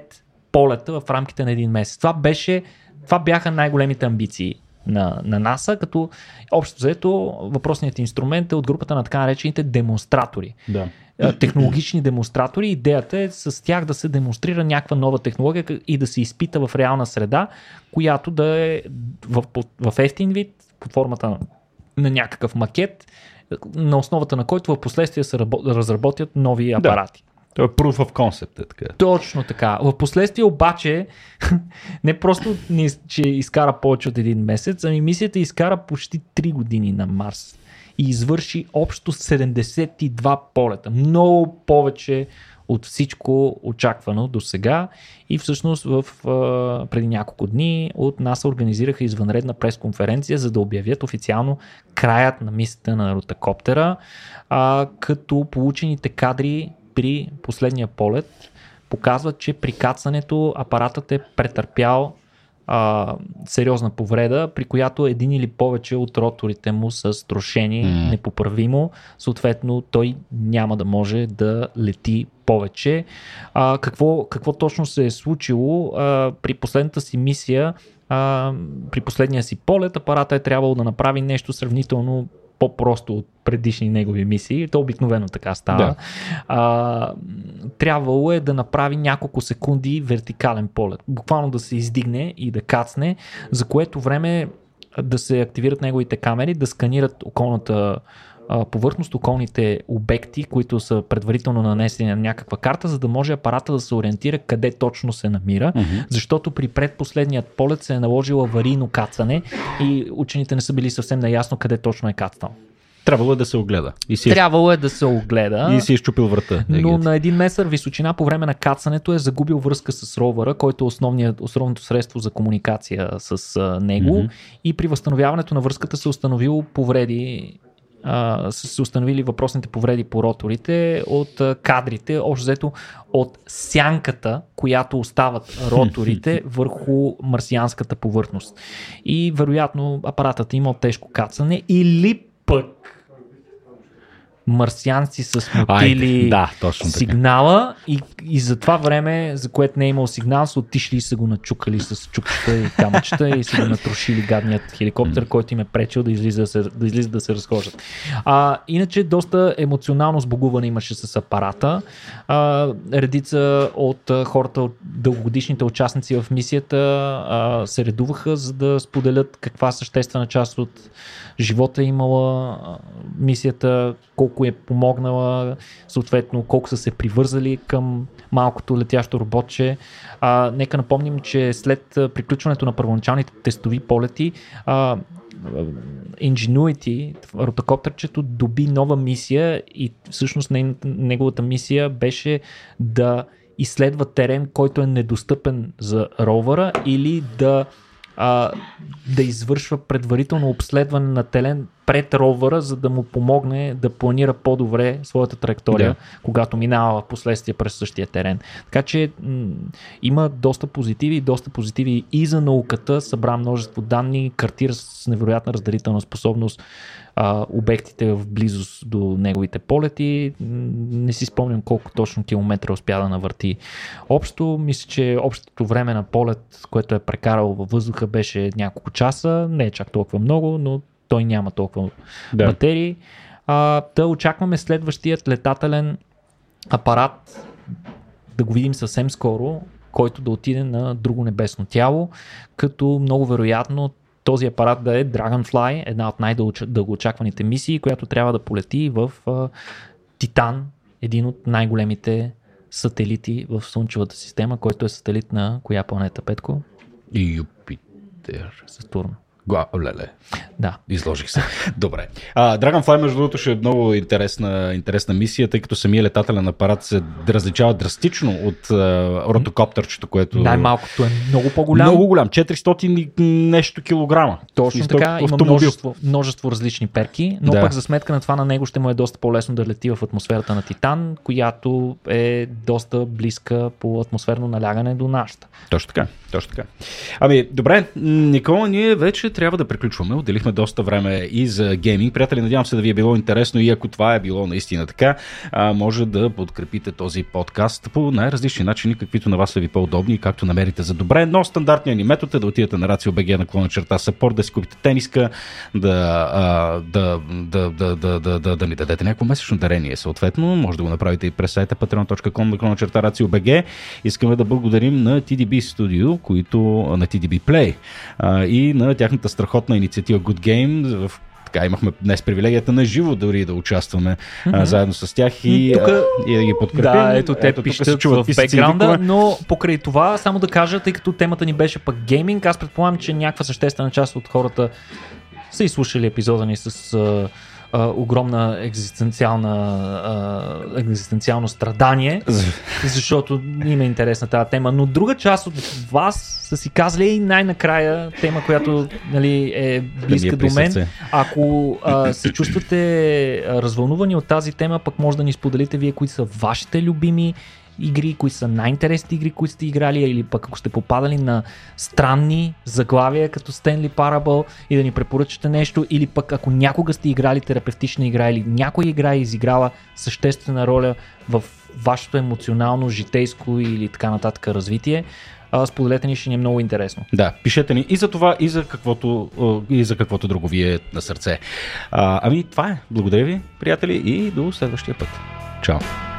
S2: полета в рамките на един месец. Това беше това бяха най-големите амбиции на, на НАСА, като общо взето въпросният инструмент е от групата на така наречените демонстратори.
S1: Да.
S2: Технологични демонстратори. Идеята е с тях да се демонстрира някаква нова технология и да се изпита в реална среда, която да е в, в ефтин вид, под формата на, на някакъв макет, на основата на който в последствие се разработят нови апарати.
S1: Да. Това е proof of concept. Е така.
S2: Точно така. В последствие обаче, не просто че изкара повече от един месец, ами мисията изкара почти 3 години на Марс и извърши общо 72 полета. Много повече от всичко очаквано до сега и всъщност в, преди няколко дни от НАСА организираха извънредна пресконференция, за да обявят официално краят на мисията на ротакоптера, а, като получените кадри при последния полет показват, че при кацането апаратът е претърпял а, сериозна повреда, при която един или повече от роторите му са строшени mm. непоправимо. Съответно, той няма да може да лети повече. А, какво, какво точно се е случило? А, при последната си мисия, а, при последния си полет, апарата е трябвало да направи нещо сравнително по-просто от предишни негови мисии. То обикновено така става. Да. А, трябвало е да направи няколко секунди вертикален полет. Буквално да се издигне и да кацне, за което време да се активират неговите камери, да сканират околната повърхност, околните обекти, които са предварително нанесени на някаква карта, за да може апарата да се ориентира къде точно се намира, mm-hmm. защото при предпоследният полет се е наложило аварийно кацане и учените не са били съвсем наясно къде точно е кацнал.
S1: Трябвало е да се огледа.
S2: И си е... Трябвало е да се огледа.
S1: И си е щупил врата.
S2: Но на един месър височина по време на кацането е загубил връзка с ровъра, който е основното средство за комуникация с него. Mm-hmm. И при възстановяването на връзката се установило повреди а, са се установили въпросните повреди по роторите от а, кадрите, общо взето от сянката, която остават роторите върху марсианската повърхност. И вероятно апаратът е имал тежко кацане или пък марсианци са смутили
S1: да, точно
S2: сигнала и, и за това време, за което не е имал сигнал, са отишли и са го начукали с чукчета и камъчета и са го натрошили гадният хеликоптер, който им е пречил да излиза да се, да, излиза да се разхождат. А, иначе доста емоционално сбогуване имаше с апарата. А, редица от хората, от дългогодишните участници в мисията а, се редуваха, за да споделят каква съществена част от живота е имала мисията, колко е помогнала, съответно колко са се привързали към малкото летящо роботче. А, нека напомним, че след приключването на първоначалните тестови полети, а, Ingenuity, ротокоптерчето, доби нова мисия и всъщност неговата мисия беше да изследва терен, който е недостъпен за ровъра или да а, да извършва предварително обследване на телен пред ровъра, за да му помогне да планира по-добре своята траектория, да. когато минава в последствие през същия терен. Така че м- има доста позитиви, доста позитиви и за науката, събра множество данни, картира с невероятна раздарителна способност а, обектите в близост до неговите полети. Не си спомням колко точно километра успя да навърти общо. Мисля, че общото време на полет, което е прекарал във въздуха, беше няколко часа. Не е чак толкова много, но той няма толкова да. материи. А, да очакваме следващият летателен апарат да го видим съвсем скоро, който да отиде на друго небесно тяло, като много вероятно този апарат да е Dragonfly, една от най-дългоочакваните мисии, която трябва да полети в а, Титан, един от най-големите сателити в Слънчевата система, който е сателит на коя планета, Петко?
S1: Юпитер.
S2: Сатурн.
S1: Гла, леле.
S2: Да.
S1: Изложих се. Добре. А, Dragonfly, между другото, ще е много интересна, интересна мисия, тъй като самия летателен апарат се различава драстично от а, ротокоптерчето, което...
S2: Най-малкото е много по-голям.
S1: Много голям. 400 нещо килограма.
S2: Точно така. Има множество, множество различни перки, но да. пък за сметка на това на него ще му е доста по-лесно да лети в атмосферата на Титан, която е доста близка по атмосферно налягане до нашата.
S1: Точно така. Точно така. Ами, добре, Никола, ние вече трябва да приключваме. Отделихме доста време и за гейминг. Приятели, надявам се да ви е било интересно и ако това е било наистина така, може да подкрепите този подкаст по най-различни начини, каквито на вас са ви по-удобни, както намерите за добре. Но стандартният ни метод е да отидете на RACIO.BG на клона черта Support, да си купите тениска, да, да, да, да, да, да, да, да ни дадете някакво месечно дарение. Съответно, може да го направите и през сайта patreon.com на клона черта RACIO.BG. Искаме да благодарим на TDB Studio, които на TDB Play и на тяхната страхотна инициатива Good Game, в така, имахме днес привилегията на живо дори да участваме mm-hmm. а, заедно с тях и, Тука, а, и да ги подкрепим.
S2: Да, ето те ето, пишат в бекграунда, но покрай това, само да кажа, тъй като темата ни беше пък гейминг, аз предполагам, че някаква съществена част от хората са изслушали епизода ни с а, огромна екзистенциална, а, екзистенциално страдание, защото има интересна тази тема. Но друга част от вас са си казали и най-накрая тема, която нали, е близка да до мен. Ако а, се чувствате развълнувани от тази тема, пък може да ни споделите вие кои са вашите любими игри, кои са най-интересните игри, които сте играли, или пък ако сте попадали на странни заглавия, като Stanley Parable и да ни препоръчате нещо, или пък ако някога сте играли терапевтична игра или някоя игра е изиграла съществена роля в вашето емоционално, житейско или така нататък развитие, споделете ни, ще ни е много интересно.
S1: Да, пишете ни и за това, и за каквото, и за каквото друго ви е на сърце. А, ами това е. Благодаря ви, приятели, и до следващия път. Чао!